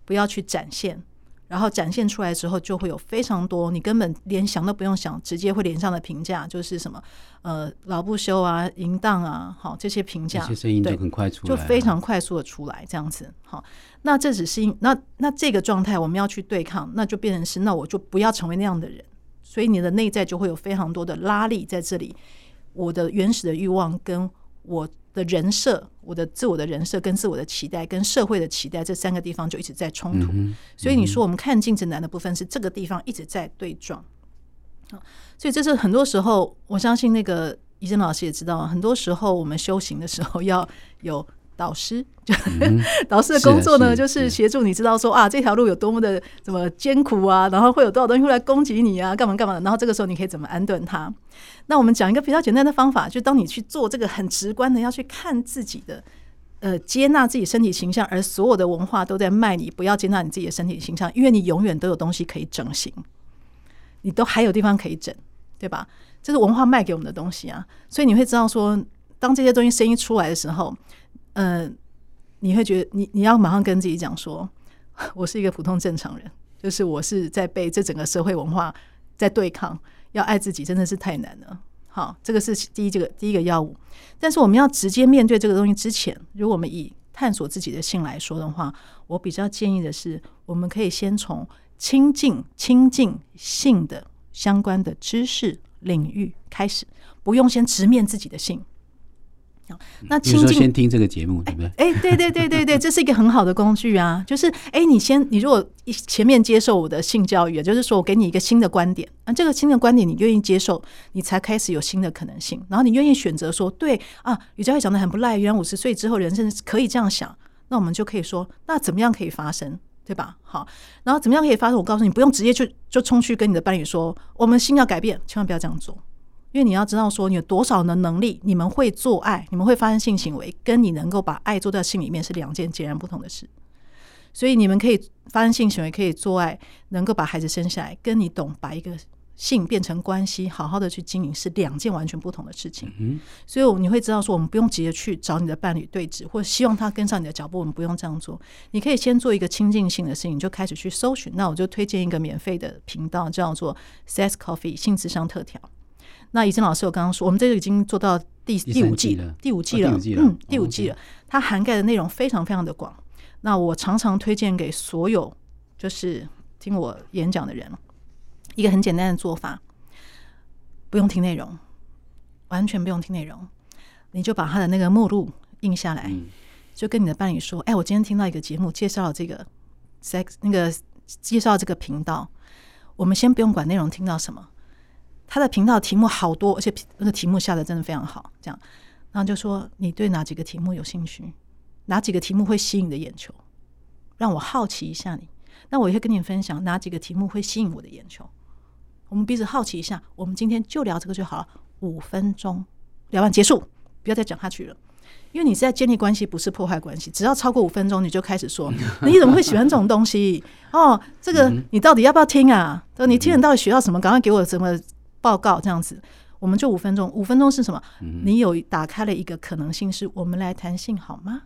不要去展现，然后展现出来之后，就会有非常多你根本连想都不用想，直接会连上的评价，就是什么呃老不休啊、淫荡啊，好这些评价，这些声音就很快出来，就非常快速的出来，这样子好。那这只是因那那这个状态我们要去对抗，那就变成是那我就不要成为那样的人。所以你的内在就会有非常多的拉力在这里，我的原始的欲望跟我的人设，我的自我的人设跟自我的期待跟社会的期待这三个地方就一直在冲突。所以你说我们看镜子难的部分是这个地方一直在对撞。所以这是很多时候，我相信那个怡珍老师也知道，很多时候我们修行的时候要有。导师就、嗯、导师的工作呢，是就是协助你知道说啊，这条路有多么的怎么艰苦啊，然后会有多少东西会来攻击你啊，干嘛干嘛的。然后这个时候你可以怎么安顿它？那我们讲一个比较简单的方法，就当你去做这个很直观的要去看自己的，呃，接纳自己身体形象，而所有的文化都在卖你不要接纳你自己的身体形象，因为你永远都有东西可以整形，你都还有地方可以整，对吧？这是文化卖给我们的东西啊。所以你会知道说，当这些东西声音出来的时候。嗯、你会觉得你你要马上跟自己讲说，我是一个普通正常人，就是我是在被这整个社会文化在对抗，要爱自己真的是太难了。好，这个是第一这个第一个要务。但是我们要直接面对这个东西之前，如果我们以探索自己的性来说的话，我比较建议的是，我们可以先从亲近亲近性的相关的知识领域开始，不用先直面自己的性。那亲近先听这个节目，对不对？哎，对对对对对，这是一个很好的工具啊！就是哎，你先，你如果前面接受我的性教育，就是说我给你一个新的观点，那这个新的观点你愿意接受，你才开始有新的可能性。然后你愿意选择说，对啊，吕佳慧讲的很不赖，原来五十岁之后人生可以这样想，那我们就可以说，那怎么样可以发生，对吧？好，然后怎么样可以发生？我告诉你，不用直接就就冲去跟你的伴侣说，我们心要改变，千万不要这样做。因为你要知道，说你有多少的能力，你们会做爱，你们会发生性行为，跟你能够把爱做到性里面是两件截然不同的事。所以你们可以发生性行为，可以做爱，能够把孩子生下来，跟你懂把一个性变成关系，好好的去经营，是两件完全不同的事情。嗯，所以你会知道，说我们不用急着去找你的伴侣对峙，或希望他跟上你的脚步，我们不用这样做。你可以先做一个亲近性的事情，就开始去搜寻。那我就推荐一个免费的频道，叫做 Sex Coffee 性咨商特调。那怡珍老师，我刚刚说，我们这个已经做到第第五季了，第五季了，嗯，第五季了。它涵盖的内容非常非常的广。那我常常推荐给所有就是听我演讲的人，一个很简单的做法，不用听内容，完全不用听内容，你就把他的那个目录印下来，就跟你的伴侣说：“哎，我今天听到一个节目，介绍了这个 sex 那个介绍这个频道，我们先不用管内容听到什么。”他的频道题目好多，而且那个题目下的真的非常好。这样，然后就说你对哪几个题目有兴趣，哪几个题目会吸引你的眼球，让我好奇一下你。那我也会跟你分享哪几个题目会吸引我的眼球。我们彼此好奇一下，我们今天就聊这个就好了，五分钟聊完结束，不要再讲下去了。因为你是在建立关系，不是破坏关系。只要超过五分钟，你就开始说你怎么会喜欢这种东西？哦，这个你到底要不要听啊？你听了到底学到什么？赶快给我什么？报告这样子，我们就五分钟。五分钟是什么？你有打开了一个可能性，是我们来谈性好吗？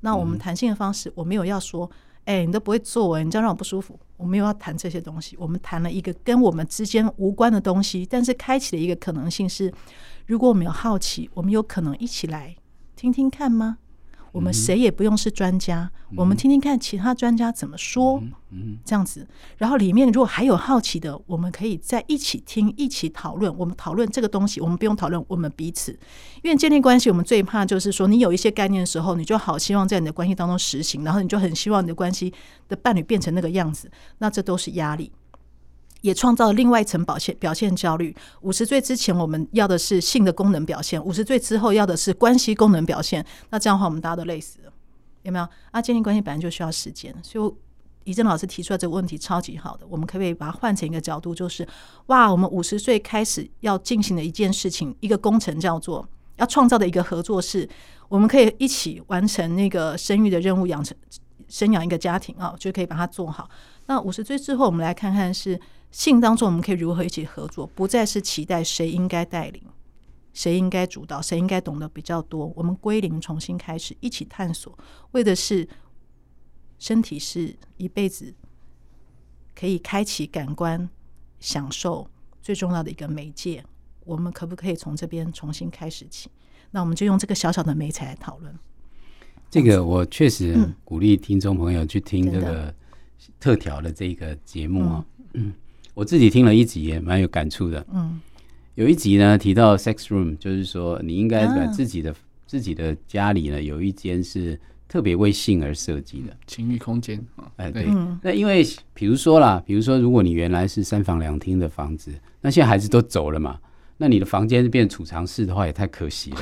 那我们谈性的方式，我没有要说，哎、欸，你都不会做，哎，你这样让我不舒服。我没有要谈这些东西，我们谈了一个跟我们之间无关的东西，但是开启了一个可能性是，如果我们有好奇，我们有可能一起来听听看吗？我们谁也不用是专家，嗯、我们听听看其他专家怎么说，嗯嗯、这样子。然后里面如果还有好奇的，我们可以在一起听，一起讨论。我们讨论这个东西，我们不用讨论我们彼此，因为建立关系，我们最怕就是说，你有一些概念的时候，你就好希望在你的关系当中实行，然后你就很希望你的关系的伴侣变成那个样子，那这都是压力。也创造了另外一层表现表现焦虑。五十岁之前我们要的是性的功能表现，五十岁之后要的是关系功能表现。那这样的话，我们大家都累死了，有没有？啊，建立关系本来就需要时间，所以怡正老师提出来这个问题超级好的。我们可不可以把它换成一个角度，就是哇，我们五十岁开始要进行的一件事情，一个工程叫做要创造的一个合作是，我们可以一起完成那个生育的任务，养成生养一个家庭啊，就可以把它做好。那五十岁之后，我们来看看是。性当中，我们可以如何一起合作？不再是期待谁应该带领，谁应该主导，谁应该懂得比较多。我们归零，重新开始，一起探索，为的是身体是一辈子可以开启感官享受最重要的一个媒介。我们可不可以从这边重新开始起？那我们就用这个小小的媒材来讨论。这个我确实鼓励听众朋友去听这个特调的这个节目啊，嗯。我自己听了一集也蛮有感触的。嗯，有一集呢提到 sex room，就是说你应该把自己的、啊、自己的家里呢有一间是特别为性而设计的情欲空间。哎，对。嗯、那因为比如说啦，比如说如果你原来是三房两厅的房子，那现在孩子都走了嘛，那你的房间变储藏室的话也太可惜了。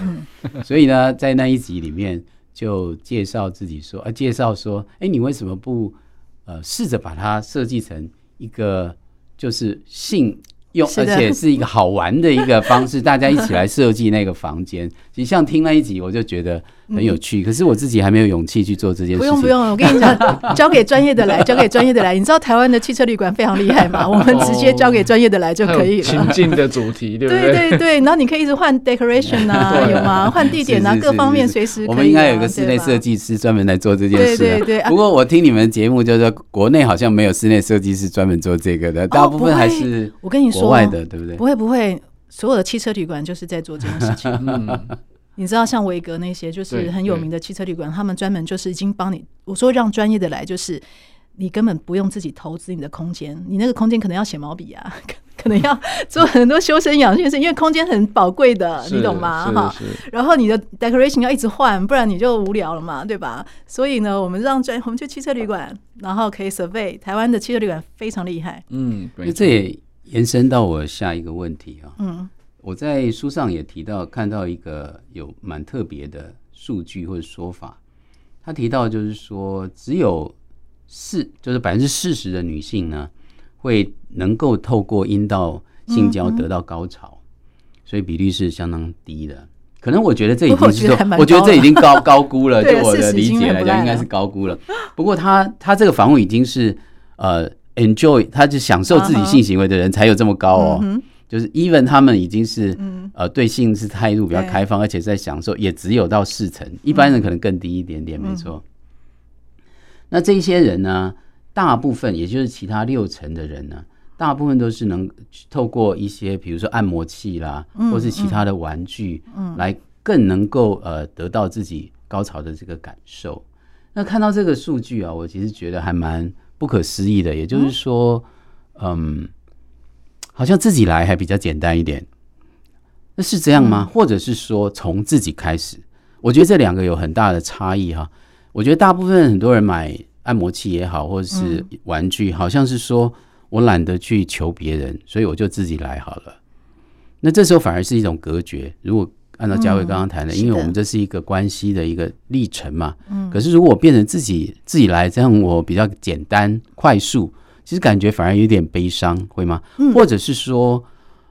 嗯、所以呢，在那一集里面就介绍自己说，啊，介绍说，哎，你为什么不呃试着把它设计成一个。就是性用，而且是一个好玩的一个方式，大家一起来设计那个房间。其实像听那一集，我就觉得很有趣。可是我自己还没有勇气去做这件事情。不用不用，我跟你讲，交给专业的来，交给专业的来。你知道台湾的汽车旅馆非常厉害嘛？我们直接交给专业的来就可以了。情境的主题，对不对？对对对，然后你可以一直换 decoration 啊，有吗？换地点啊，各方面随时。我们应该有个室内设计师专门来做这件事。对对对。不过我听你们节目，就是国内好像没有室内设计师专门做这个的，大部分还是我跟你说国外的，对不对？不会不会，所有的汽车旅馆就是在做这件事情。嗯。你知道像维格那些就是很有名的汽车旅馆，他们专门就是已经帮你。我说让专业的来，就是你根本不用自己投资你的空间，你那个空间可能要写毛笔啊，可能要做很多修身养性的事，因为空间很宝贵的，你懂吗？哈。然后你的 decoration 要一直换，不然你就无聊了嘛，对吧？所以呢，我们让专我们去汽车旅馆，然后可以 survey 台湾的汽车旅馆非常厉害。嗯，这也延伸到我下一个问题啊。嗯。我在书上也提到，看到一个有蛮特别的数据或者说法，他提到就是说，只有四，就是百分之四十的女性呢，会能够透过阴道性交得到高潮，所以比例是相当低的。可能我觉得这已经是说，我觉得这已经高高估了，就我的理解来讲，应该是高估了。不过他他这个访问已经是呃 enjoy，他就享受自己性行为的人才有这么高哦。就是 even 他们已经是呃对性是态度比较开放，而且在享受，也只有到四成，一般人可能更低一点点，没错。那这些人呢，大部分也就是其他六成的人呢，大部分都是能透过一些比如说按摩器啦，或是其他的玩具，来更能够呃得到自己高潮的这个感受。那看到这个数据啊，我其实觉得还蛮不可思议的，也就是说，嗯。好像自己来还比较简单一点，那是这样吗？或者是说从自己开始？我觉得这两个有很大的差异哈。我觉得大部分很多人买按摩器也好，或者是玩具，好像是说我懒得去求别人，所以我就自己来好了。那这时候反而是一种隔绝。如果按照嘉慧刚刚谈的，因为我们这是一个关系的一个历程嘛。可是如果我变成自己自己来，这样我比较简单快速。其实感觉反而有点悲伤，会吗？或者是说，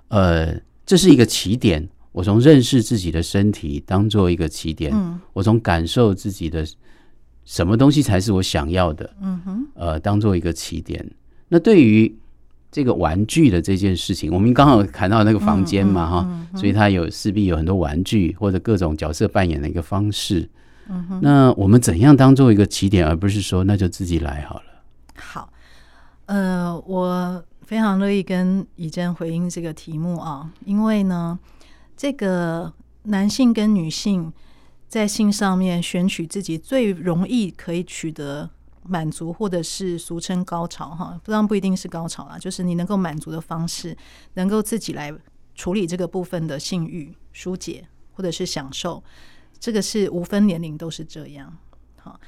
呃，这是一个起点。我从认识自己的身体当做一个起点，我从感受自己的什么东西才是我想要的，嗯哼，呃，当做一个起点。那对于这个玩具的这件事情，我们刚好谈到那个房间嘛，哈，所以它有势必有很多玩具或者各种角色扮演的一个方式。嗯哼，那我们怎样当做一个起点，而不是说那就自己来好了？好，呃，我非常乐意跟以真回应这个题目啊，因为呢，这个男性跟女性在性上面选取自己最容易可以取得满足，或者是俗称高潮哈，当然不一定是高潮啦，就是你能够满足的方式，能够自己来处理这个部分的性欲疏解或者是享受，这个是无分年龄都是这样。好，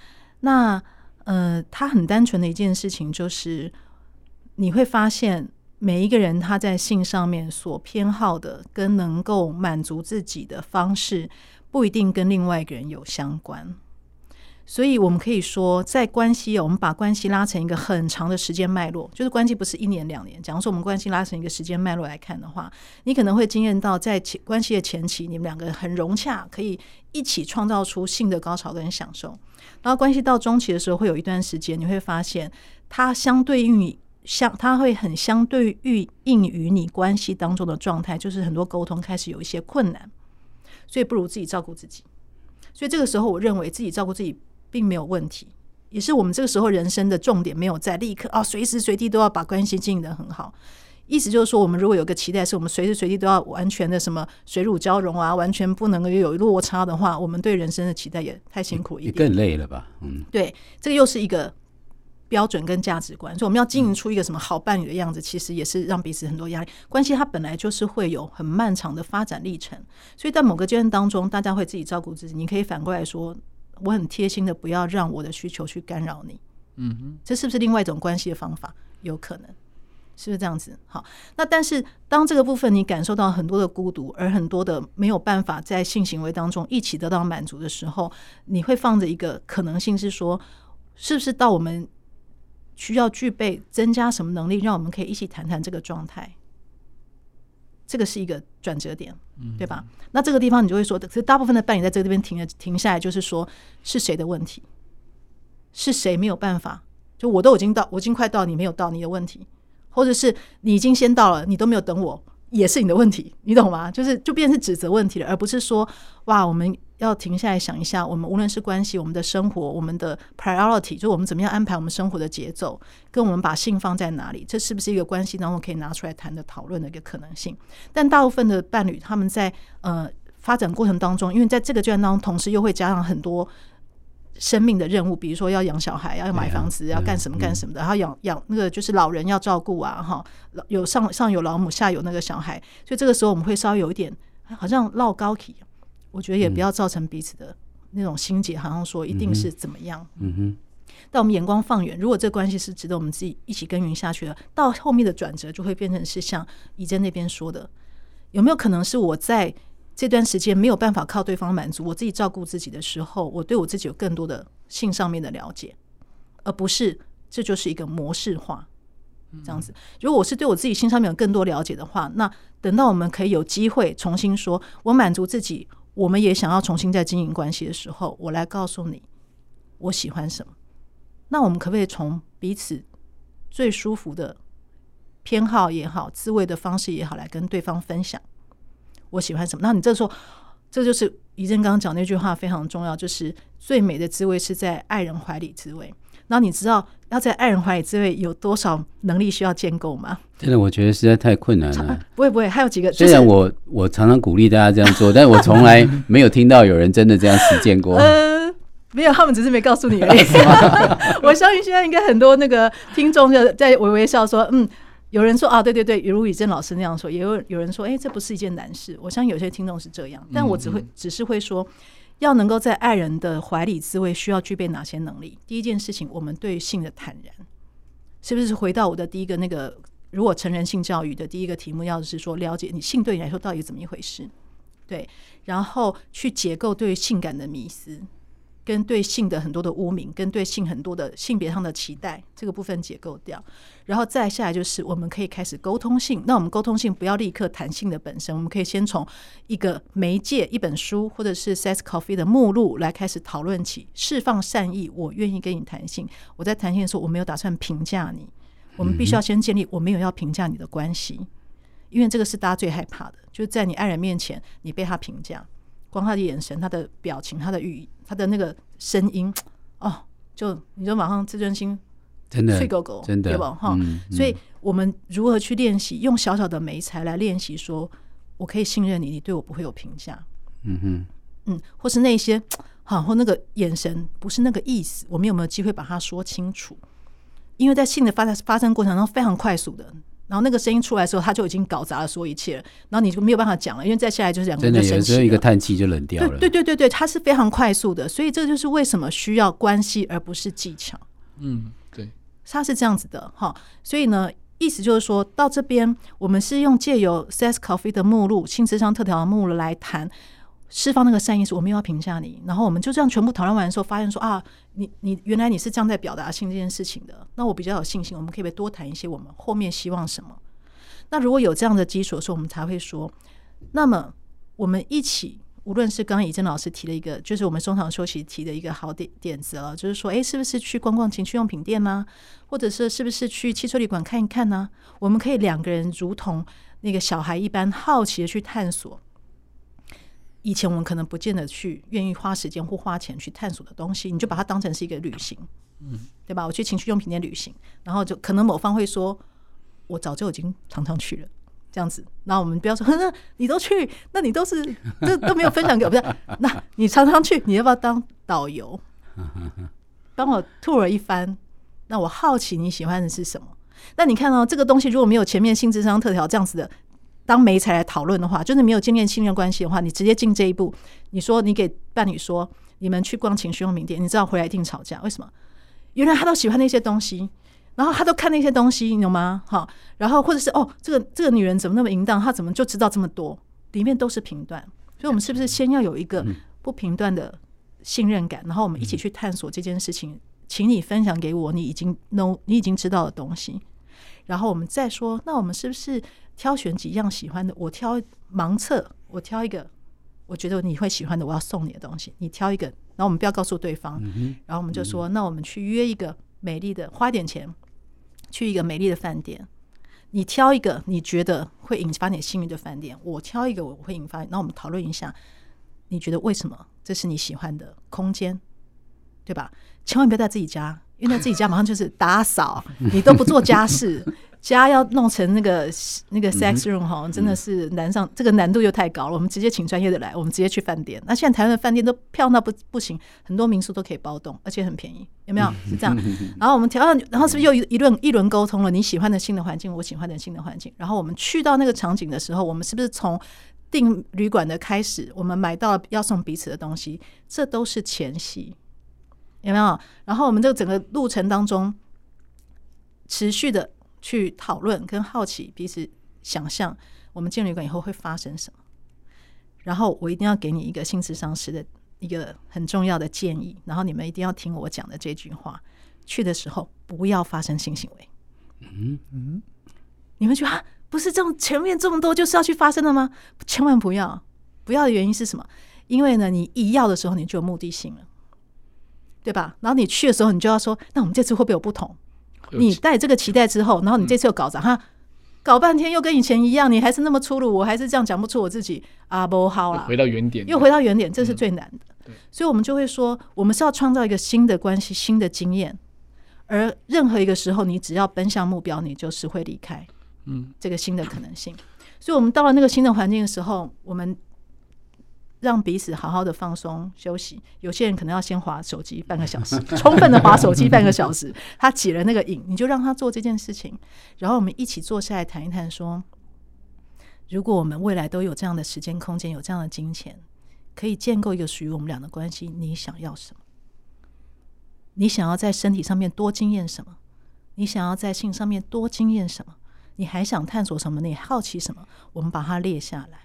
那呃，他很单纯的一件事情就是，你会发现每一个人他在性上面所偏好的跟能够满足自己的方式，不一定跟另外一个人有相关。所以，我们可以说，在关系，我们把关系拉成一个很长的时间脉络，就是关系不是一年两年。假如说我们关系拉成一个时间脉络来看的话，你可能会经验到，在前关系的前期，你们两个很融洽，可以一起创造出性的高潮跟享受。然后，关系到中期的时候，会有一段时间，你会发现，它相对于相，它会很相对于应于你关系当中的状态，就是很多沟通开始有一些困难，所以不如自己照顾自己。所以这个时候，我认为自己照顾自己。并没有问题，也是我们这个时候人生的重点没有在立刻啊，随时随地都要把关系经营的很好。意思就是说，我们如果有个期待，是我们随时随地都要完全的什么水乳交融啊，完全不能够有落差的话，我们对人生的期待也太辛苦一点，也更累了吧？嗯，对，这个又是一个标准跟价值观，所以我们要经营出一个什么好伴侣的样子，其实也是让彼此很多压力。关系它本来就是会有很漫长的发展历程，所以在某个阶段当中，大家会自己照顾自己。你可以反过来说。我很贴心的，不要让我的需求去干扰你。嗯哼，这是不是另外一种关系的方法？有可能，是不是这样子？好，那但是当这个部分你感受到很多的孤独，而很多的没有办法在性行为当中一起得到满足的时候，你会放着一个可能性是说，是不是到我们需要具备增加什么能力，让我们可以一起谈谈这个状态？这个是一个转折点，对吧？那这个地方你就会说，可是大部分的伴侣在这个地方停了停下来，就是说是谁的问题？是谁没有办法？就我都已经到，我已经快到，你没有到，你的问题，或者是你已经先到了，你都没有等我。也是你的问题，你懂吗？就是就变成是指责问题了，而不是说哇，我们要停下来想一下，我们无论是关系、我们的生活、我们的 priority，就我们怎么样安排我们生活的节奏，跟我们把性放在哪里，这是不是一个关系当中可以拿出来谈的讨论的一个可能性？但大部分的伴侣他们在呃发展过程当中，因为在这个阶段当中，同时又会加上很多。生命的任务，比如说要养小孩，要买房子，要干什么干什么的，然后养养那个就是老人要照顾啊，哈，有上上有老母，下有那个小孩，所以这个时候我们会稍微有一点好像绕高体，我觉得也不要造成彼此的那种心结，好像说一定是怎么样。嗯哼。但我们眼光放远，如果这关系是值得我们自己一起耕耘下去的，到后面的转折就会变成是像怡珍那边说的，有没有可能是我在？这段时间没有办法靠对方满足，我自己照顾自己的时候，我对我自己有更多的性上面的了解，而不是这就是一个模式化这样子。如果我是对我自己性上面有更多了解的话，那等到我们可以有机会重新说，我满足自己，我们也想要重新再经营关系的时候，我来告诉你我喜欢什么。那我们可不可以从彼此最舒服的偏好也好、自慰的方式也好，来跟对方分享？我喜欢什么？那你这时候，这就是怡珍刚刚讲那句话非常重要，就是最美的滋味是在爱人怀里滋味。然后你知道要在爱人怀里滋味有多少能力需要建构吗？真的，我觉得实在太困难了。不会不会，还有几个。虽然我我常常鼓励大家这样做，但我从来没有听到有人真的这样实践过。呃，没有，他们只是没告诉你而已。我相信现在应该很多那个听众就在微微笑说，嗯。有人说啊，对对对，如怡珍老师那样说，也有有人说，哎，这不是一件难事。我相信有些听众是这样，但我只会只是会说，要能够在爱人的怀里滋味，需要具备哪些能力？第一件事情，我们对性的坦然，是不是回到我的第一个那个，如果成人性教育的第一个题目，要是说了解你性对你来说到底怎么一回事？对，然后去解构对性感的迷思。跟对性的很多的污名，跟对性很多的性别上的期待，这个部分解构掉，然后再下来就是我们可以开始沟通性。那我们沟通性不要立刻谈性的本身，我们可以先从一个媒介、一本书或者是 Sex Coffee 的目录来开始讨论起，释放善意。我愿意跟你谈性。我在谈性的时候，我没有打算评价你。我们必须要先建立我没有要评价你的关系，因为这个是大家最害怕的，就是在你爱人面前，你被他评价。光他的眼神、他的表情、他的语、他的那个声音，哦，就你就马上自尊心真的脆狗狗，真的对吧？哈、嗯嗯所以我们如何去练习，用小小的美才来练习，说我可以信任你，你对我不会有评价，嗯哼，嗯，或是那些 好或那个眼神不是那个意思，我们有没有机会把它说清楚？因为在性的发发生过程中非常快速的。然后那个声音出来的时候，他就已经搞砸了所有一切了。然后你就没有办法讲了，因为再下来就是两个人真的一个叹叹气就冷掉了。对对对对对，它是非常快速的，所以这就是为什么需要关系而不是技巧。嗯，对，它是这样子的哈。所以呢，意思就是说到这边，我们是用借由 s e s Coffee 的目录、性咨商特调的目录来谈。释放那个善意，是我们又要评价你，然后我们就这样全部讨论完的时候，发现说啊，你你原来你是这样在表达性这件事情的，那我比较有信心，我们可以多谈一些我们后面希望什么。那如果有这样的基础的时候，我们才会说，那么我们一起，无论是刚刚以真老师提了一个，就是我们中场休息提的一个好点点子了，就是说，诶，是不是去逛逛情趣用品店呢？或者是是不是去汽车旅馆看一看呢？我们可以两个人如同那个小孩一般好奇的去探索。以前我们可能不见得去愿意花时间或花钱去探索的东西，你就把它当成是一个旅行，嗯，对吧？我去情趣用品店旅行，然后就可能某方会说，我早就已经常常去了，这样子。那我们不要说，那 你都去，那你都是都都没有分享给我，不是？那你常常去，你要不要当导游，帮我 tour 一番？那我好奇你喜欢的是什么？那你看到、哦、这个东西，如果没有前面性智商特调这样子的。当媒才来讨论的话，就是没有建立信任关系的话，你直接进这一步，你说你给伴侣说，你们去逛情趣用品店，你知道回来一定吵架，为什么？原来他都喜欢那些东西，然后他都看那些东西，你懂吗？哈，然后或者是哦，这个这个女人怎么那么淫荡，她怎么就知道这么多？里面都是评断，所以我们是不是先要有一个不评断的信任感，然后我们一起去探索这件事情，请你分享给我你已经 know 你已经知道的东西，然后我们再说，那我们是不是？挑选几样喜欢的，我挑盲测，我挑一个，我觉得你会喜欢的，我要送你的东西，你挑一个，然后我们不要告诉对方，然后我们就说，那我们去约一个美丽的，花点钱去一个美丽的饭店，你挑一个你觉得会引发你幸运的饭店，我挑一个我会引发，然后我们讨论一下，你觉得为什么这是你喜欢的空间，对吧？千万不要在自己家，因为在自己家马上就是打扫，你都不做家事。家要弄成那个那个 sex room 哈，真的是难上，这个难度又太高了。我们直接请专业的来，我们直接去饭店。那现在台湾的饭店都漂亮到不不行，很多民宿都可以包栋，而且很便宜，有没有？是这样。然后我们调，然后是不是又一一轮一轮沟通了？你喜欢的新的环境，我喜欢的新的环境。然后我们去到那个场景的时候，我们是不是从订旅馆的开始，我们买到了要送彼此的东西？这都是前戏，有没有？然后我们这个整个路程当中持续的。去讨论跟好奇彼此想象，我们进旅馆以后会发生什么？然后我一定要给你一个性智商师的一个很重要的建议，然后你们一定要听我讲的这句话：去的时候不要发生性行为。嗯嗯，你们觉得啊，不是这种前面这么多就是要去发生的吗？千万不要！不要的原因是什么？因为呢，你一要的时候你就有目的性了，对吧？然后你去的时候，你就要说：那我们这次会不会有不同？你带这个期待之后，然后你这次又搞砸哈，搞半天又跟以前一样，你还是那么粗鲁，我还是这样讲不出我自己啊，不好了，回到原点，又回到原点，这是最难的。所以，我们就会说，我们是要创造一个新的关系、新的经验，而任何一个时候，你只要奔向目标，你就是会离开，嗯，这个新的可能性。所以，我们到了那个新的环境的时候，我们。让彼此好好的放松休息。有些人可能要先划手机半个小时，充分的划手机半个小时。他解了那个瘾，你就让他做这件事情，然后我们一起坐下来谈一谈，说：如果我们未来都有这样的时间空间，有这样的金钱，可以建构一个属于我们俩的关系，你想要什么？你想要在身体上面多经验什么？你想要在性上面多经验什么？你还想探索什么？你好奇什么？我们把它列下来。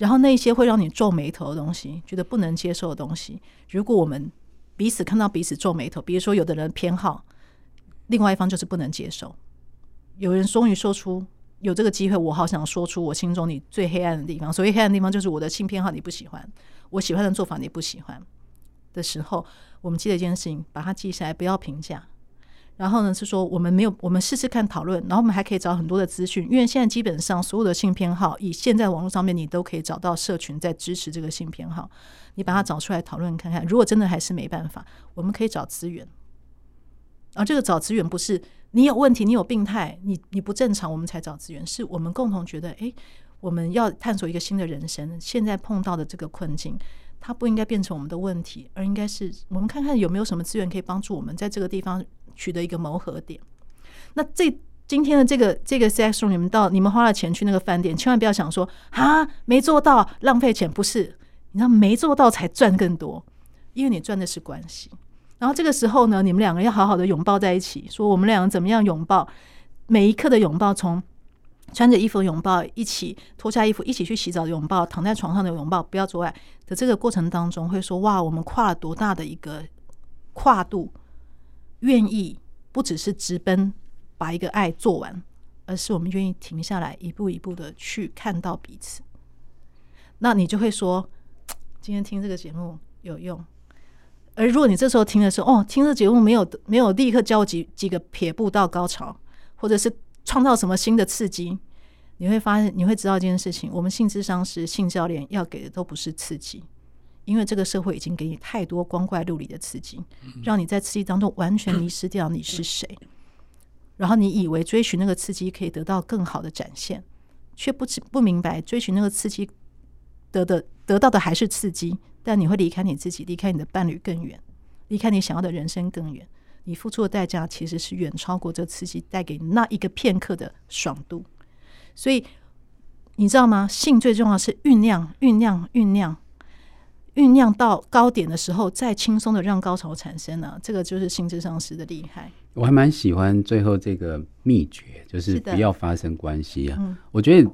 然后那些会让你皱眉头的东西，觉得不能接受的东西，如果我们彼此看到彼此皱眉头，比如说有的人偏好，另外一方就是不能接受。有人终于说出有这个机会，我好想说出我心中你最黑暗的地方。所谓黑暗的地方，就是我的性偏好你不喜欢，我喜欢的做法你不喜欢的时候，我们记得一件事情，把它记下来，不要评价。然后呢是说我们没有，我们试试看讨论，然后我们还可以找很多的资讯，因为现在基本上所有的性偏好，以现在网络上面你都可以找到社群在支持这个性偏好，你把它找出来讨论看看。如果真的还是没办法，我们可以找资源。而这个找资源不是你有问题，你有病态，你你不正常，我们才找资源，是我们共同觉得，哎，我们要探索一个新的人生，现在碰到的这个困境。它不应该变成我们的问题，而应该是我们看看有没有什么资源可以帮助我们在这个地方取得一个磨合点。那这今天的这个这个 sex room，你们到你们花了钱去那个饭店，千万不要想说啊没做到浪费钱，不是，你知道没做到才赚更多，因为你赚的是关系。然后这个时候呢，你们两个要好好的拥抱在一起，说我们两个怎么样拥抱，每一刻的拥抱从。穿着衣服的拥抱，一起脱下衣服，一起去洗澡的拥抱，躺在床上的拥抱，不要做爱的这个过程当中，会说哇，我们跨了多大的一个跨度，愿意不只是直奔把一个爱做完，而是我们愿意停下来，一步一步的去看到彼此。那你就会说，今天听这个节目有用。而如果你这时候听的时候，哦，听这节目没有没有立刻交集几个撇步到高潮，或者是。创造什么新的刺激？你会发现，你会知道一件事情：我们性智商是、性教练要给的都不是刺激，因为这个社会已经给你太多光怪陆离的刺激，让你在刺激当中完全迷失掉你是谁。然后你以为追寻那个刺激可以得到更好的展现，却不不明白追寻那个刺激得的得到的还是刺激，但你会离开你自己，离开你的伴侣更远，离开你想要的人生更远。你付出的代价其实是远超过这刺激带给那一个片刻的爽度，所以你知道吗？性最重要是酝酿、酝酿、酝酿、酝酿到高点的时候，再轻松的让高潮产生呢、啊？这个就是心智上师的厉害。我还蛮喜欢最后这个秘诀，就是不要发生关系啊。嗯、我觉得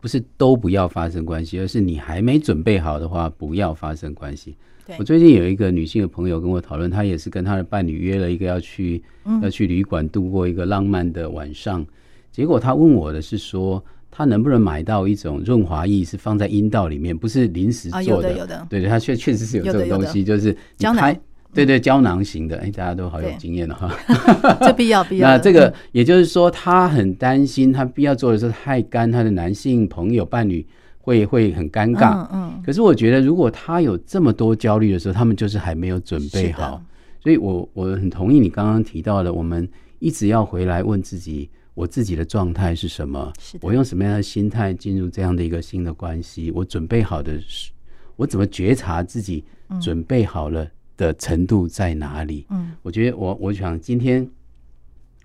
不是都不要发生关系，而是你还没准备好的话，不要发生关系。我最近有一个女性的朋友跟我讨论，她也是跟她的伴侣约了一个要去要去旅馆度过一个浪漫的晚上。结果她问我的是说，她能不能买到一种润滑液，是放在阴道里面，不是临时做的。有的，对对，他确确实是有这种东西，就是胶囊。对对，胶囊型的。哎，大家都好有经验了哈。这必要必要。那这个也就是说，他很担心，他必要做的时候太干，他的男性朋友伴侣。会会很尴尬，嗯，嗯，可是我觉得，如果他有这么多焦虑的时候，他们就是还没有准备好。所以我我很同意你刚刚提到的，我们一直要回来问自己，我自己的状态是什么？我用什么样的心态进入这样的一个新的关系？我准备好的是，我怎么觉察自己准备好了的程度在哪里？嗯，我觉得我我想今天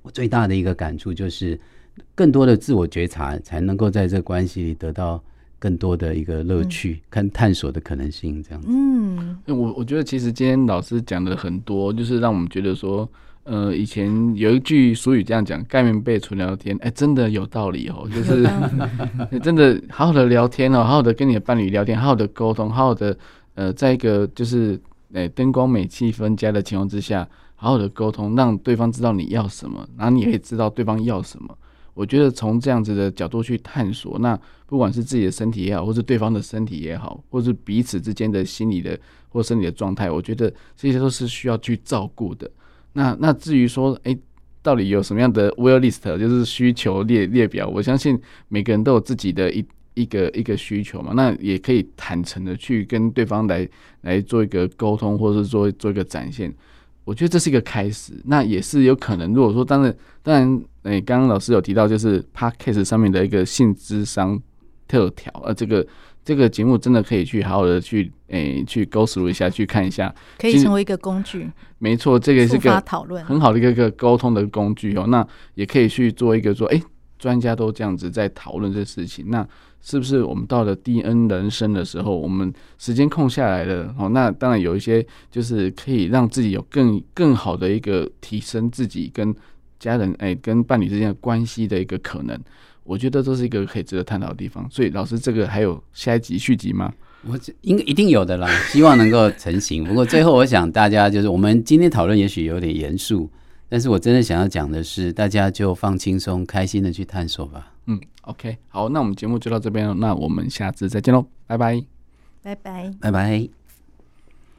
我最大的一个感触就是，更多的自我觉察，才能够在这关系里得到。更多的一个乐趣，嗯、看探索的可能性，这样子。嗯，我我觉得其实今天老师讲的很多，就是让我们觉得说，呃，以前有一句俗语这样讲，盖棉被纯聊天，哎、欸，真的有道理哦，就是真的好好的聊天哦，好好的跟你的伴侣聊天，好好的沟通，好好的呃，在一个就是诶灯光美、气氛佳的情况之下，好好的沟通，让对方知道你要什么，然后你也知道对方要什么。我觉得从这样子的角度去探索，那不管是自己的身体也好，或是对方的身体也好，或是彼此之间的心理的或生理的状态，我觉得这些都是需要去照顾的。那那至于说，哎，到底有什么样的 will list，就是需求列列表？我相信每个人都有自己的一一个一个需求嘛。那也可以坦诚的去跟对方来来做一个沟通，或者是做做一个展现。我觉得这是一个开始，那也是有可能。如果说当然，当然，诶，刚刚老师有提到，就是 Podcast 上面的一个性智商特调，呃，这个这个节目真的可以去好好的去诶去 go through 一下，去看一下，可以成为一个工具。没错，这个是个讨论很好的一个沟通的工具哦。那也可以去做一个说，诶，专家都这样子在讨论这事情，那。是不是我们到了第 N 人生的时候，我们时间空下来了？哦，那当然有一些就是可以让自己有更更好的一个提升自己跟家人哎、欸、跟伴侣之间的关系的一个可能。我觉得这是一个可以值得探讨的地方。所以老师，这个还有下一集续集吗？我应该一定有的啦，希望能够成型。不过最后我想大家就是我们今天讨论也许有点严肃，但是我真的想要讲的是，大家就放轻松，开心的去探索吧。嗯，OK，好，那我们节目就到这边了，那我们下次再见喽，拜拜，拜拜，拜拜。